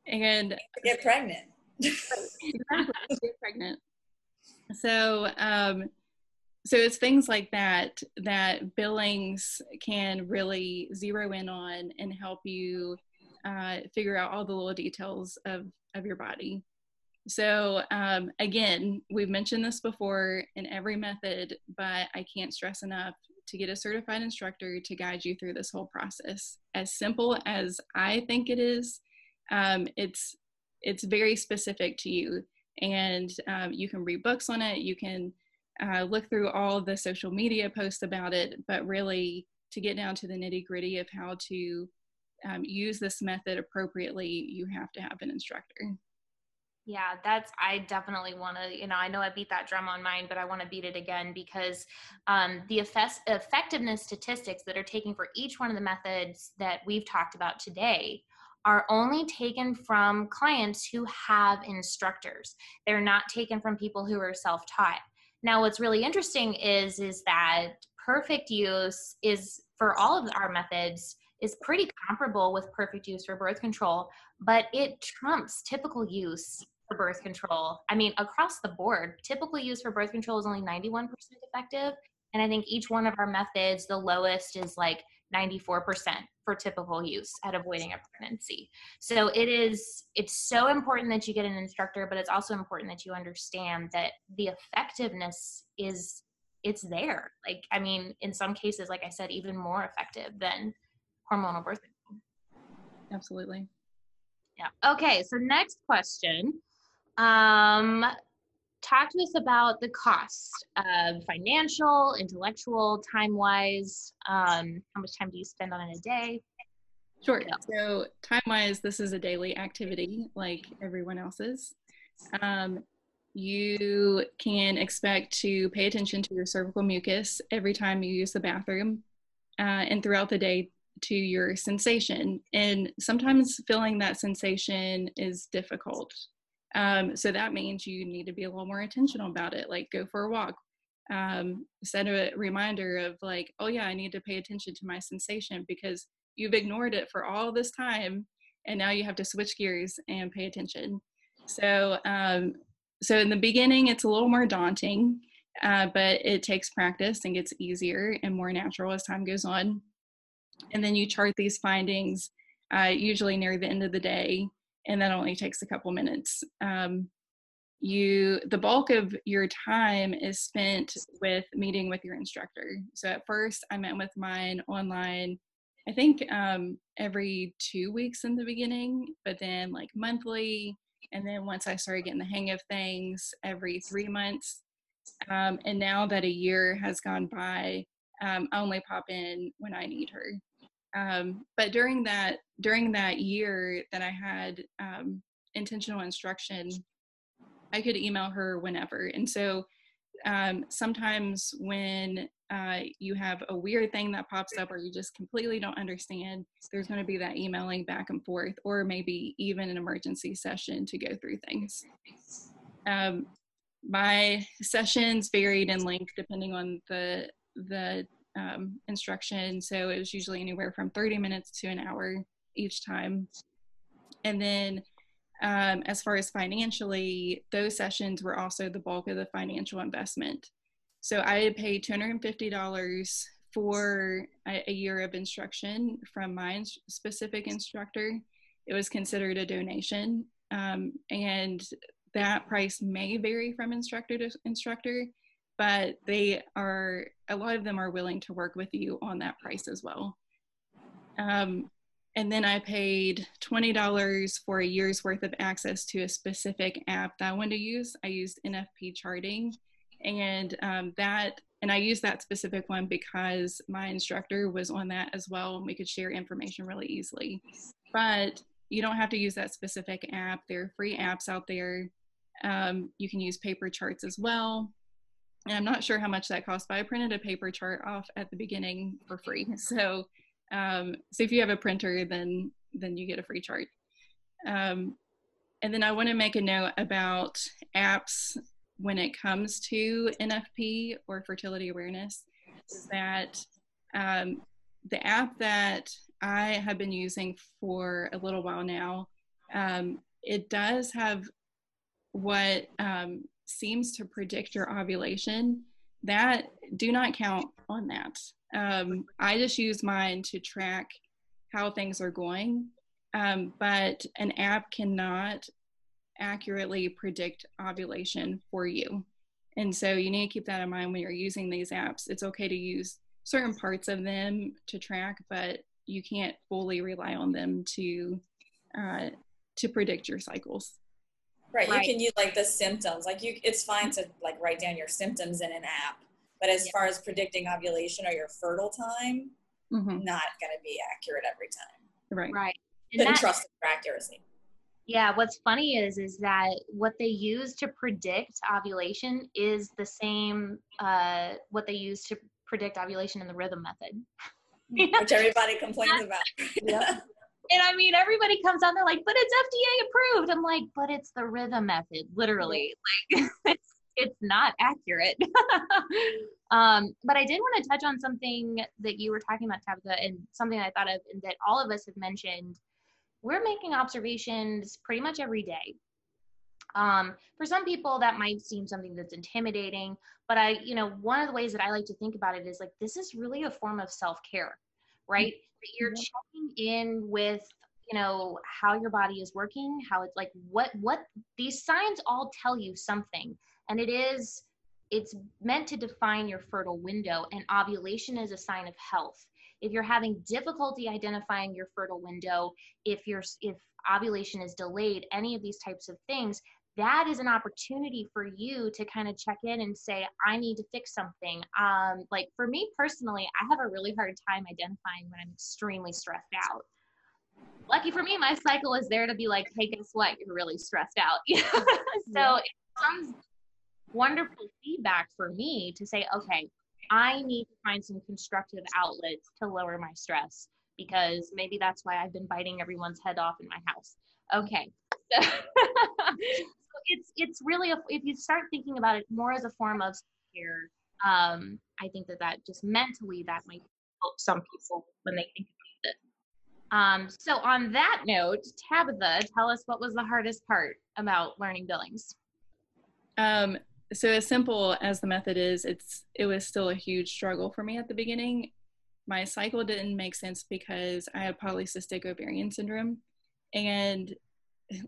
[SPEAKER 1] And
[SPEAKER 3] get pregnant.
[SPEAKER 1] exactly, get pregnant. So, um, so it's things like that that Billings can really zero in on and help you uh, figure out all the little details of of your body. So, um, again, we've mentioned this before in every method, but I can't stress enough to get a certified instructor to guide you through this whole process. As simple as I think it is, um, it's it's very specific to you, and um, you can read books on it. You can uh, look through all the social media posts about it, but really to get down to the nitty gritty of how to um, use this method appropriately, you have to have an instructor.
[SPEAKER 2] Yeah, that's, I definitely want to, you know, I know I beat that drum on mine, but I want to beat it again because um, the effect, effectiveness statistics that are taken for each one of the methods that we've talked about today are only taken from clients who have instructors. They're not taken from people who are self-taught. Now, what's really interesting is, is that perfect use is for all of our methods is pretty comparable with perfect use for birth control, but it trumps typical use for birth control. I mean, across the board, typical use for birth control is only 91% effective. And I think each one of our methods, the lowest is like 94% for typical use at avoiding a pregnancy. So it is, it's so important that you get an instructor, but it's also important that you understand that the effectiveness is, it's there. Like, I mean, in some cases, like I said, even more effective than hormonal birth control.
[SPEAKER 1] Absolutely.
[SPEAKER 2] Yeah. Okay. So next question. Um, talk to us about the cost of financial, intellectual, time wise. Um, how much time do you spend on it a day?
[SPEAKER 1] Sure. So, time wise, this is a daily activity like everyone else's. Um, you can expect to pay attention to your cervical mucus every time you use the bathroom uh, and throughout the day to your sensation. And sometimes feeling that sensation is difficult. Um, so that means you need to be a little more intentional about it, like go for a walk, um, set a reminder of like, oh yeah, I need to pay attention to my sensation because you've ignored it for all this time, and now you have to switch gears and pay attention. So, um, so in the beginning, it's a little more daunting, uh, but it takes practice and gets easier and more natural as time goes on. And then you chart these findings, uh, usually near the end of the day, and that only takes a couple minutes. Um, you the bulk of your time is spent with meeting with your instructor. So at first i met with mine online i think um, every two weeks in the beginning but then like monthly. And then once i started getting the hang of things every three months. Um, and now that a year has gone by um, i only pop in when i need her um, but during that during that year that i had um, intentional instruction I could email her whenever. And so um, sometimes when uh, you have a weird thing that pops up or you just completely don't understand, there's going to be that emailing back and forth, or maybe even an emergency session to go through things. Um, my sessions varied in length depending on the the um, instruction, so it was usually anywhere from 30 minutes to an hour each time. And then um, as far as financially, those sessions were also the bulk of the financial investment. So I had paid $250 for a, a year of instruction from my specific instructor. It was considered a donation, um, and that price may vary from instructor to instructor, but they are a lot of them are willing to work with you on that price as well. Um, and then I paid $20 for a year's worth of access to a specific app that I wanted to use. I used NFP charting and um, that, and I used that specific one because my instructor was on that as well and we could share information really easily. But you don't have to use that specific app. There are free apps out there. Um, you can use paper charts as well. And I'm not sure how much that cost, but I printed a paper chart off at the beginning for free. [LAUGHS] So um, so if you have a printer, then then you get a free chart. Um, and then I want to make a note about apps when it comes to NFP or fertility awareness. Is that um, the app that I have been using for a little while now, um, it does have what um, seems to predict your ovulation. That do not count on that. Um, I just use mine to track how things are going, um, but an app cannot accurately predict ovulation for you. And so you need to keep that in mind when you're using these apps. It's okay to use certain parts of them to track, but you can't fully rely on them to uh, to predict your cycles.
[SPEAKER 3] Right. right. You can use like the symptoms. Like you, it's fine to like write down your symptoms in an app, but as yeah. far as predicting ovulation or your fertile time, mm-hmm. not going to be accurate every time.
[SPEAKER 1] Right.
[SPEAKER 2] Right.
[SPEAKER 3] And that, trust for accuracy.
[SPEAKER 2] Yeah, what's funny is is that what they use to predict ovulation is the same uh, what they use to predict ovulation in the rhythm method. [LAUGHS]
[SPEAKER 3] Which everybody complains about.
[SPEAKER 2] yeah. [LAUGHS] And I mean, everybody comes out, they're like, but it's FDA approved. I'm like, but it's the rhythm method, literally. Like, [LAUGHS] it's it's not accurate. [LAUGHS] um, but I did want to touch on something that you were talking about, Tabitha, and something I thought of and that all of us have mentioned. We're making observations pretty much every day. Um, for some people, that might seem something that's intimidating, but I, you know, one of the ways that I like to think about it is like this is really a form of self care, right? Mm-hmm. That you're mm-hmm. checking in with you know how your body is working how it's like what what these signs all tell you something. And it is it's meant to define your fertile window and ovulation is a sign of health. If you're having difficulty identifying your fertile window if you're if ovulation is delayed any of these types of things that is an opportunity for you to kind of check in and say i need to fix something um, like for me personally i have a really hard time identifying when i'm extremely stressed out lucky for me my cycle is there to be like hey guess what you're really stressed out [LAUGHS] so yeah. it comes wonderful feedback for me to say, okay, I need to find some constructive outlets to lower my stress because maybe that's why I've been biting everyone's head off in my house. Okay. [LAUGHS] So it's it's really a, if you start thinking about it more as a form of care Um, I think that that just mentally that might help some people when they think about it. Um, so on that note, Tabitha, tell us what was the hardest part about learning billings?
[SPEAKER 1] Um, so as simple as the method is, it's it was still a huge struggle for me at the beginning. My cycle didn't make sense because I had polycystic ovarian syndrome. And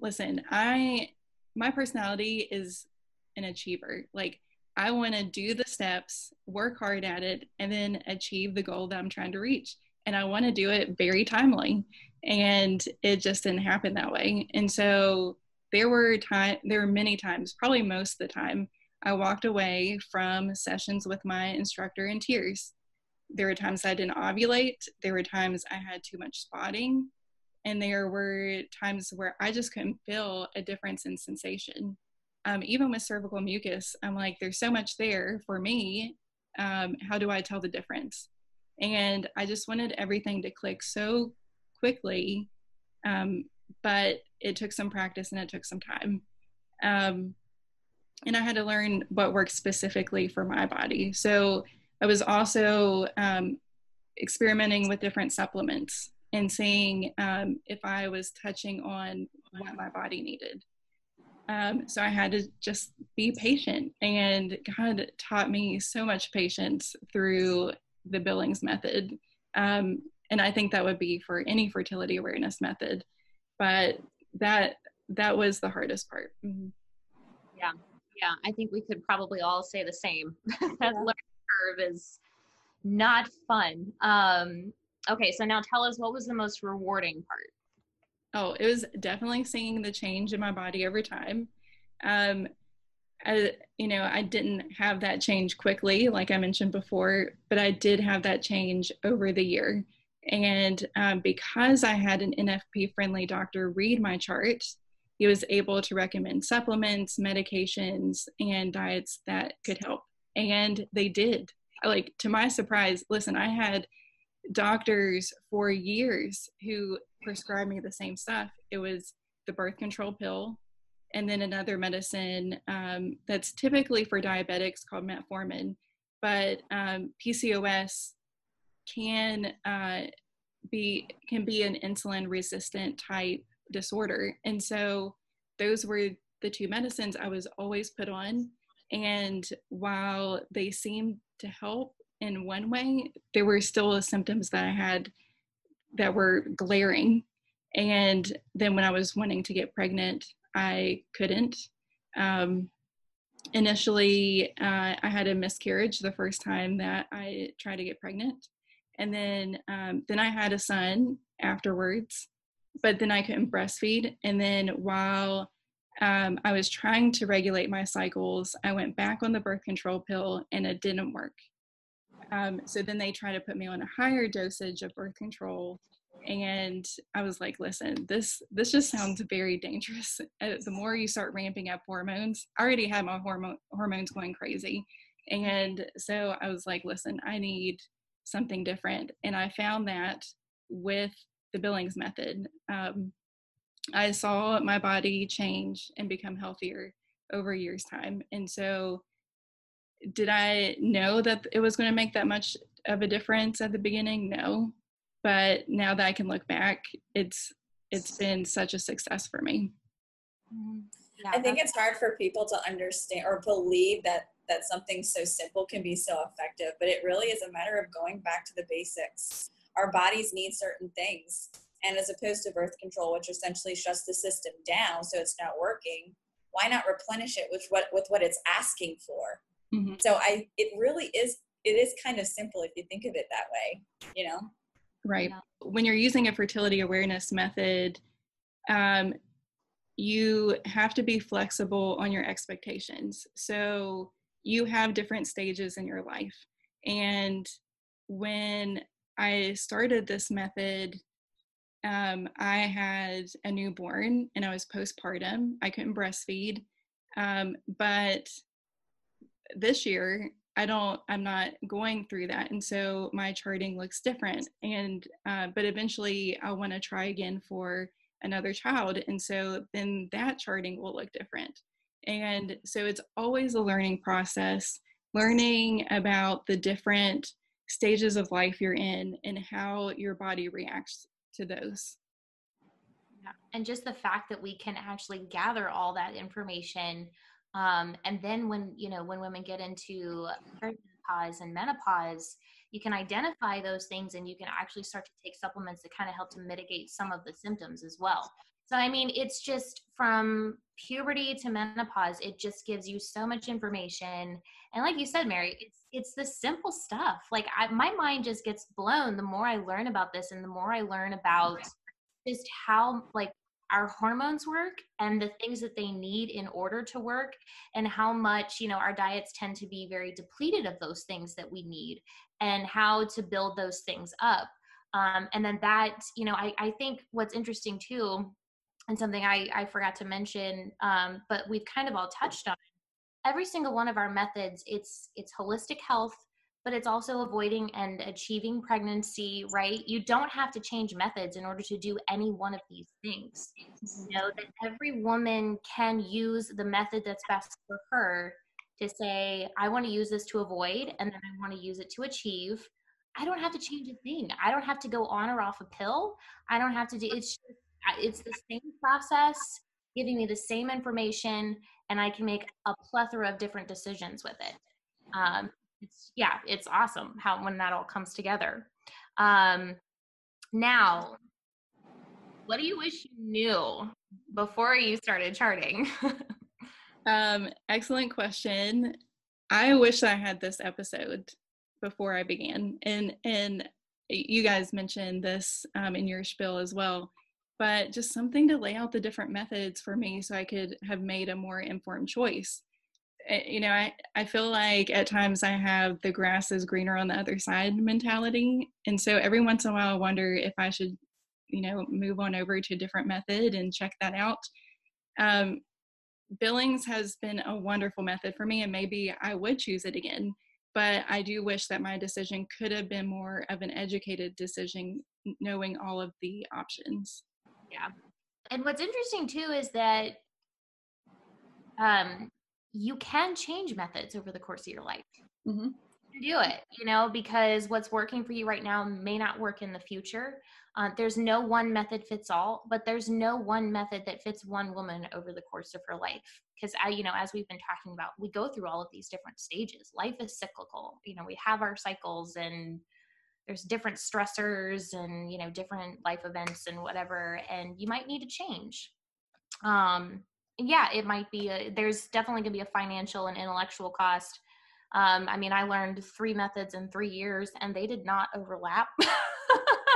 [SPEAKER 1] listen, I my personality is an achiever. Like I want to do the steps, work hard at it, and then achieve the goal that I'm trying to reach. And I want to do it very timely. And it just didn't happen that way. And so there were time there were many times, probably most of the time, I walked away from sessions with my instructor in tears. There were times I didn't ovulate. There were times I had too much spotting. And there were times where I just couldn't feel a difference in sensation. Um, even with cervical mucus, I'm like, there's so much there for me. Um, how do I tell the difference? And I just wanted everything to click so quickly. Um, but it took some practice and it took some time. Um, and I had to learn what works specifically for my body. So I was also um, experimenting with different supplements and seeing um, if I was touching on what my body needed. Um, so I had to just be patient, and God taught me so much patience through the Billings method. Um, and I think that would be for any fertility awareness method, but that that was the hardest part. Mm-hmm.
[SPEAKER 2] Yeah, yeah, I think we could probably all say the same. [LAUGHS] that yeah. learning curve is not fun. Um, okay, so now tell us what was the most rewarding part?
[SPEAKER 1] Oh, it was definitely seeing the change in my body over time. Um, I, you know, I didn't have that change quickly, like I mentioned before, but I did have that change over the year. And um, because I had an NFP friendly doctor read my chart, he was able to recommend supplements, medications, and diets that could help. And they did. Like, to my surprise, listen, I had doctors for years who prescribed me the same stuff. It was the birth control pill, and then another medicine um, that's typically for diabetics called metformin. But um, PCOS can uh, be can be an insulin resistant type disorder, and so those were the two medicines I was always put on. And while they seemed to help in one way, there were still symptoms that I had that were glaring. And then when I was wanting to get pregnant, I couldn't. Um, initially, uh, I had a miscarriage the first time that I tried to get pregnant, and then um, then I had a son afterwards. But then I couldn't breastfeed, and then while um, I was trying to regulate my cycles, I went back on the birth control pill, and it didn't work. Um, so then they tried to put me on a higher dosage of birth control, and I was like, "Listen, this this just sounds very dangerous. Uh, the more you start ramping up hormones, I already had my hormone hormones going crazy, and so I was like, "Listen, I need something different." And I found that with the Billings method. Um, I saw my body change and become healthier over years time, and so did I know that it was going to make that much of a difference at the beginning? No. But now that I can look back, it's it's been such a success for me.
[SPEAKER 3] Mm-hmm. Yeah, I think it's hard for people to understand or believe that that something so simple can be so effective, but it really is a matter of going back to the basics. Our bodies need certain things. And as opposed to birth control, which essentially shuts the system down so it's not working, why not replenish it with what with what it's asking for? Mm-hmm. So I, it really is, it is kind of simple if you think of it that way, you know?
[SPEAKER 1] Right. Yeah. When you're using a fertility awareness method, um, you have to be flexible on your expectations. So you have different stages in your life. And when I started this method, um, I had a newborn and I was postpartum. I couldn't breastfeed. Um, but this year i don't i'm not going through that and so my charting looks different and uh, but eventually i want to try again for another child and so then that charting will look different and so it's always a learning process learning about the different stages of life you're in and how your body reacts to those.
[SPEAKER 2] Yeah. And just the fact that we can actually gather all that information. Um, and then when, you know, when women get into perimenopause and menopause, you can identify those things and you can actually start to take supplements that kind of help to mitigate some of the symptoms as well. So, I mean, it's just from puberty to menopause, it just gives you so much information. And like you said, Mary, it's it's the simple stuff. Like I, my mind just gets blown the more I learn about this and the more I learn about just how like our hormones work and the things that they need in order to work and how much you know our diets tend to be very depleted of those things that we need and how to build those things up um, and then that you know I, I think what's interesting too and something I, I forgot to mention, um, but we've kind of all touched on. Every single one of our methods, it's it's holistic health, but it's also avoiding and achieving pregnancy. Right? You don't have to change methods in order to do any one of these things. You know that every woman can use the method that's best for her to say, I want to use this to avoid, and then I want to use it to achieve. I don't have to change a thing. I don't have to go on or off a pill. I don't have to do. It's just it's the same process giving me the same information and i can make a plethora of different decisions with it um, it's yeah it's awesome how when that all comes together. Um, now what do you wish you knew before you started charting? [LAUGHS]
[SPEAKER 1] Um, excellent question. I wish i had this episode before i began and and you guys mentioned this um, in your spiel as well but just something to lay out the different methods for me so I could have made a more informed choice. You know, I, I feel like at times I have the grass is greener on the other side mentality. And so every once in a while I wonder if I should, you know, move on over to a different method and check that out. Um, Billings has been a wonderful method for me, and maybe I would choose it again. But I do wish that my decision could have been more of an educated decision, knowing all of the options.
[SPEAKER 2] Yeah. And what's interesting too is that um, you can change methods over the course of your life. Mm-hmm. Do it, you know, because what's working for you right now may not work in the future. Uh, there's no one method fits all, but there's no one method that fits one woman over the course of her life. Because I, you know, as we've been talking about, we go through all of these different stages. Life is cyclical. You know, we have our cycles and there's different stressors and you know different life events and whatever and you might need to change um yeah it might be a, there's definitely going to be a financial and intellectual cost um i mean i learned three methods in three years and they did not overlap [LAUGHS]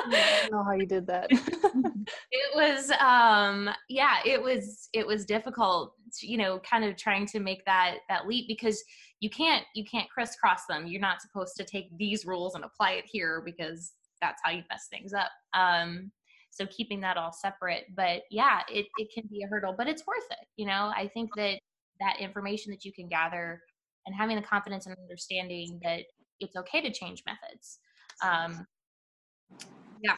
[SPEAKER 4] I don't know how you did that.
[SPEAKER 2] it was um yeah, it was it was difficult, you know, kind of trying to make that that leap because you can't you can't crisscross them. You're not supposed to take these rules and apply it here because that's how you mess things up. Um so keeping that all separate, but yeah, it it can be a hurdle, but it's worth it, you know. I think that that information that you can gather and having the confidence and understanding that it's okay to change methods um, yeah.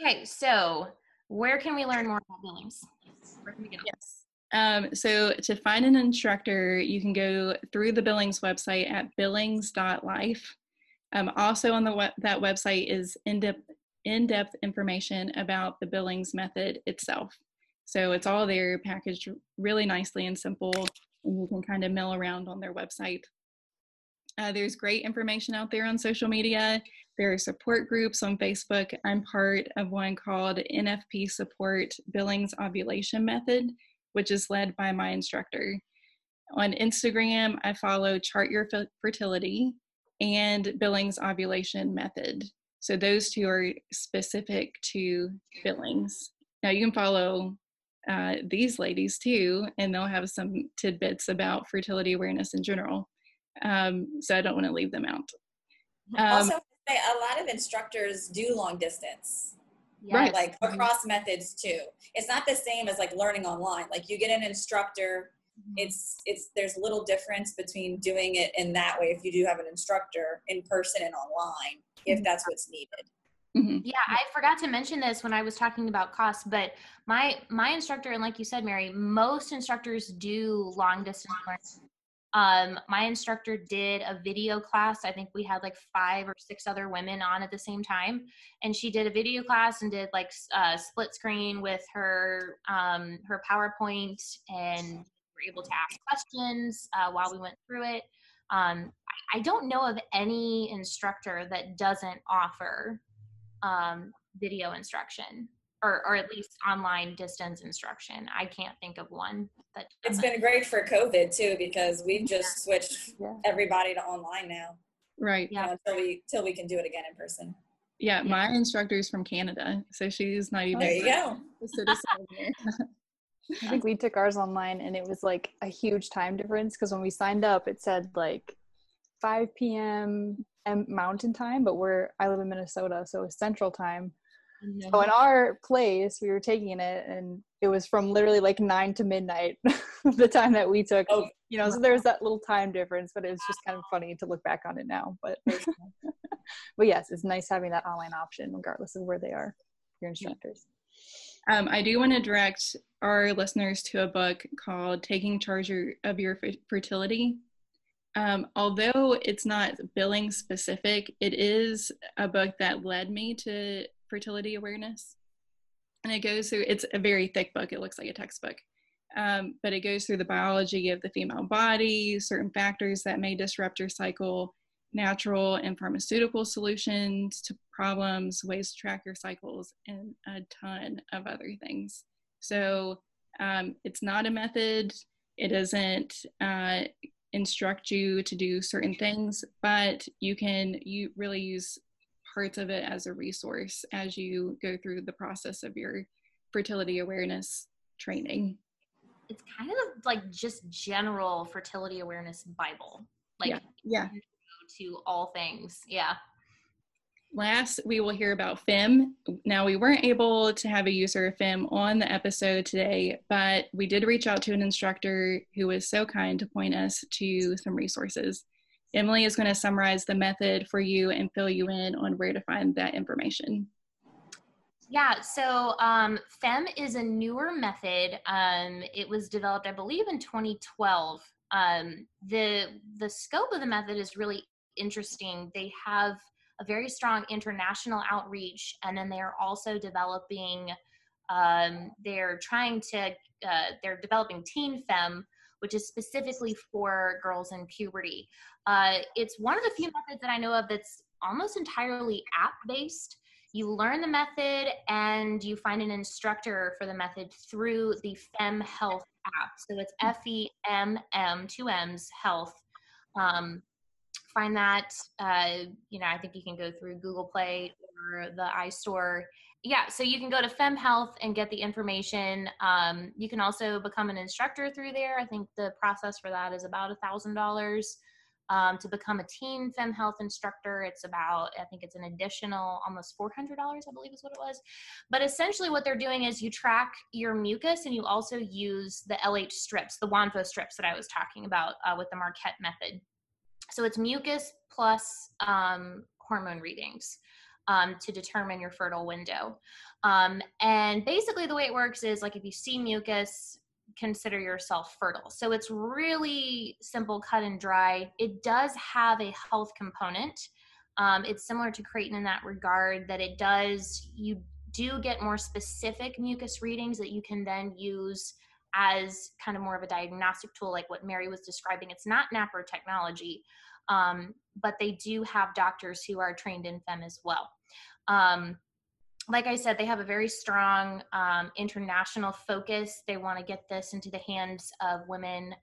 [SPEAKER 2] Okay. So where can we learn more about Billings?
[SPEAKER 1] Yes. Um, so to find an instructor, you can go through the Billings website at billings.life. Um, also on the that website is in-depth, in-depth information about the Billings method itself. So it's all there packaged really nicely and simple, and you can kind of mill around on their website. Uh, there's great information out there on social media. There are support groups on Facebook. I'm part of one called NFP Support Billings Ovulation Method, which is led by my instructor. On Instagram, I follow Chart Your Fertility and Billings Ovulation Method. So those two are specific to Billings. Now you can follow uh, these ladies too, and they'll have some tidbits about fertility awareness in general. Um, so I don't want to leave them out.
[SPEAKER 3] Um, also, a lot of instructors do long distance. Right. Like mm-hmm. across methods too. It's not the same as like learning online. Like you get an instructor, mm-hmm. it's it's there's little difference between doing it in that way if you do have an instructor in person and online, if mm-hmm. that's what's needed.
[SPEAKER 2] Mm-hmm. Yeah, I forgot to mention this when I was talking about costs, but my my instructor and like you said, Mary, most instructors do long distance learning Um, my instructor did a video class. I think we had like five or six other women on at the same time, and she did a video class and did like uh, split screen with her um, her PowerPoint, and we were able to ask questions uh, while we went through it. Um, I don't know of any instructor that doesn't offer um, video instruction or, or at least online distance instruction. I can't think of one that.
[SPEAKER 3] It's been great for COVID too because we've just yeah. switched
[SPEAKER 4] yeah.
[SPEAKER 3] everybody to online now.
[SPEAKER 1] Right.
[SPEAKER 3] Yeah. You know, until we till we can do it again in person.
[SPEAKER 1] Yeah, my instructor is from Canada, so she's not even.
[SPEAKER 3] There you go. [LAUGHS]
[SPEAKER 4] I think we took ours online, and it was like a huge time difference because when we signed up, it said like 5 p.m. Mountain Time, but we're I live in Minnesota, so it's Central Time. Mm-hmm. So in our place, we were taking it, and it was from literally like nine to midnight, [LAUGHS] the time that we took. Oh. You know, so there's that little time difference, but it was just kind of funny to look back on it now. But [LAUGHS] but yes, it's nice having that online option, regardless of where they are, your instructors.
[SPEAKER 1] Um, I do want to direct our listeners to a book called "Taking Charge of Your Fertility." Um, although it's not billing specific, it is a book that led me to fertility awareness. And it goes through, it's a very thick book, it looks like a textbook. Um, but it goes through the biology of the female body, certain factors that may disrupt your cycle, natural and pharmaceutical solutions to problems, ways to track your cycles, and a ton of other things. So um, it's not a method. It doesn't uh, instruct you to do certain things, but you can you really use parts of it as a resource as you go through the process of your fertility awareness training.
[SPEAKER 2] It's kind of like just general fertility awareness Bible. Like
[SPEAKER 1] yeah. yeah.
[SPEAKER 2] To all things. Yeah.
[SPEAKER 1] Last, we will hear about FEMM. Now, we weren't able to have a user of FEMM on the episode today, but we did reach out to an instructor who was so kind to point us to some resources. Emily is going to summarize the method for you and fill you in on where to find that information.
[SPEAKER 2] Yeah, so um, FEMM is a newer method. Um, it was developed, I believe, in 2012. Um, the the scope of the method is really interesting. They have a very strong international outreach, and then they are also developing. Um, they're trying to. Uh, they're developing Teen FEMM, which is specifically for girls in puberty. Uh, it's one of the few methods that I know of that's almost entirely app based. You learn the method and you find an instructor for the method through the FEMM Health app. So it's F E M M, two M's, health. Um, find that, uh, you know, I think you can go through Google Play or the iStore yeah, so you can go to FEMM Health and get the information. Um, you can also become an instructor through there. I think the process for that is about a thousand dollars. Um, to become a teen FEMM Health instructor, it's about I think it's an additional almost four hundred dollars, I believe is what it was. But essentially, what they're doing is you track your mucus and you also use the LH strips, the Wondfo strips that I was talking about uh, with the Marquette method. So it's mucus plus um, hormone readings um, to determine your fertile window. Um, and basically, the way it works is like if you see mucus, consider yourself fertile. So it's really simple, cut and dry. It does have a health component. Um, it's similar to Creighton in that regard that it does, you do get more specific mucus readings that you can then use as kind of more of a diagnostic tool, like what Mary was describing. It's not NaPro technology, um, but they do have doctors who are trained in FEMM as well. Um, like I said, they have a very strong um, international focus. They want to get this into the hands of women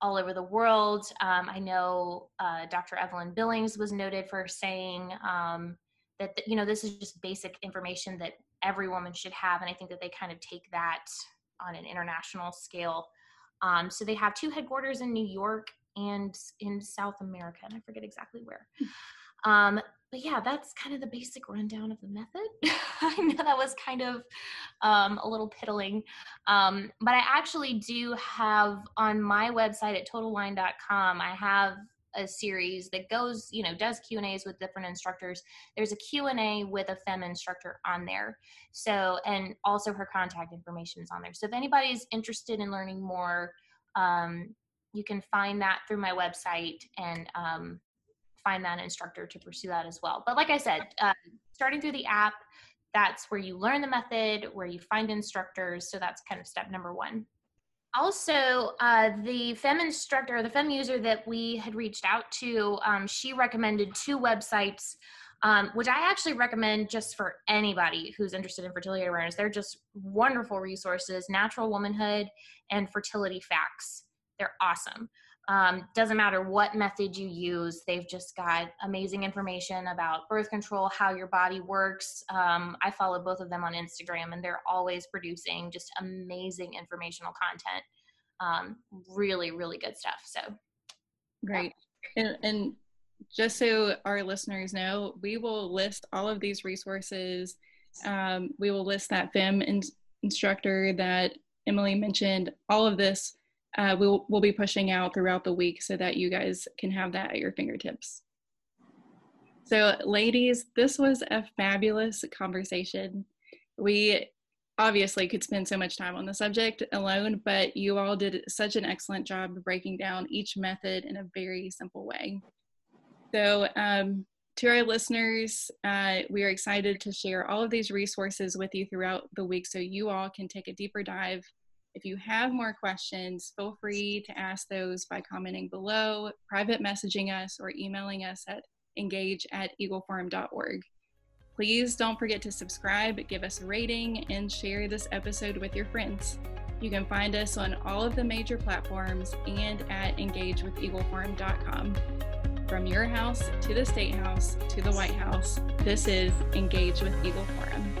[SPEAKER 2] all over the world. Um, I know uh, Dr. Evelyn Billings was noted for saying um, that you know this is just basic information that every woman should have, and I think that they kind of take that on an international scale. Um, so they have two headquarters in New York and in South America, and I forget exactly where. Um, but yeah, that's kind of the basic rundown of the method. [LAUGHS] I know that was kind of um, a little piddling, um, but I actually do have on my website at totalwine.com. I have a series that goes, you know, does Q and A's with different instructors. There's a Q and A with a FEMM instructor on there. So, and also her contact information is on there. So if anybody's interested in learning more, um, you can find that through my website and um, find that instructor to pursue that as well. But like I said, uh, starting through the app, that's where you learn the method, where you find instructors. So that's kind of step number one. Also, uh, the FEMM instructor, the FEMM user that we had reached out to, um, she recommended two websites, um, which I actually recommend just for anybody who's interested in fertility awareness. They're just wonderful resources Natural Womanhood and Fertility Facts. They're awesome. Um, doesn't matter what method you use, they've just got amazing information about birth control, how your body works. Um, I follow both of them on Instagram, and they're always producing just amazing informational content. Um, really, really good stuff. So,
[SPEAKER 1] great. And, and just so our listeners know, we will list all of these resources. Um, we will list that FEMM in- instructor that Emily mentioned, all of this uh, we'll, we'll be pushing out throughout the week so that you guys can have that at your fingertips. So, ladies, this was a fabulous conversation. We obviously could spend so much time on the subject alone, but you all did such an excellent job breaking down each method in a very simple way. So, um, to our listeners, uh, we are excited to share all of these resources with you throughout the week so you all can take a deeper dive if you have more questions, feel free to ask those by commenting below, private messaging us, or emailing us at engage at eagleforum.org. Please don't forget to subscribe, give us a rating, and share this episode with your friends. You can find us on all of the major platforms and at engagewitheagleforum.com. From your house to the State House to the White House, this is Engage with Eagle Forum.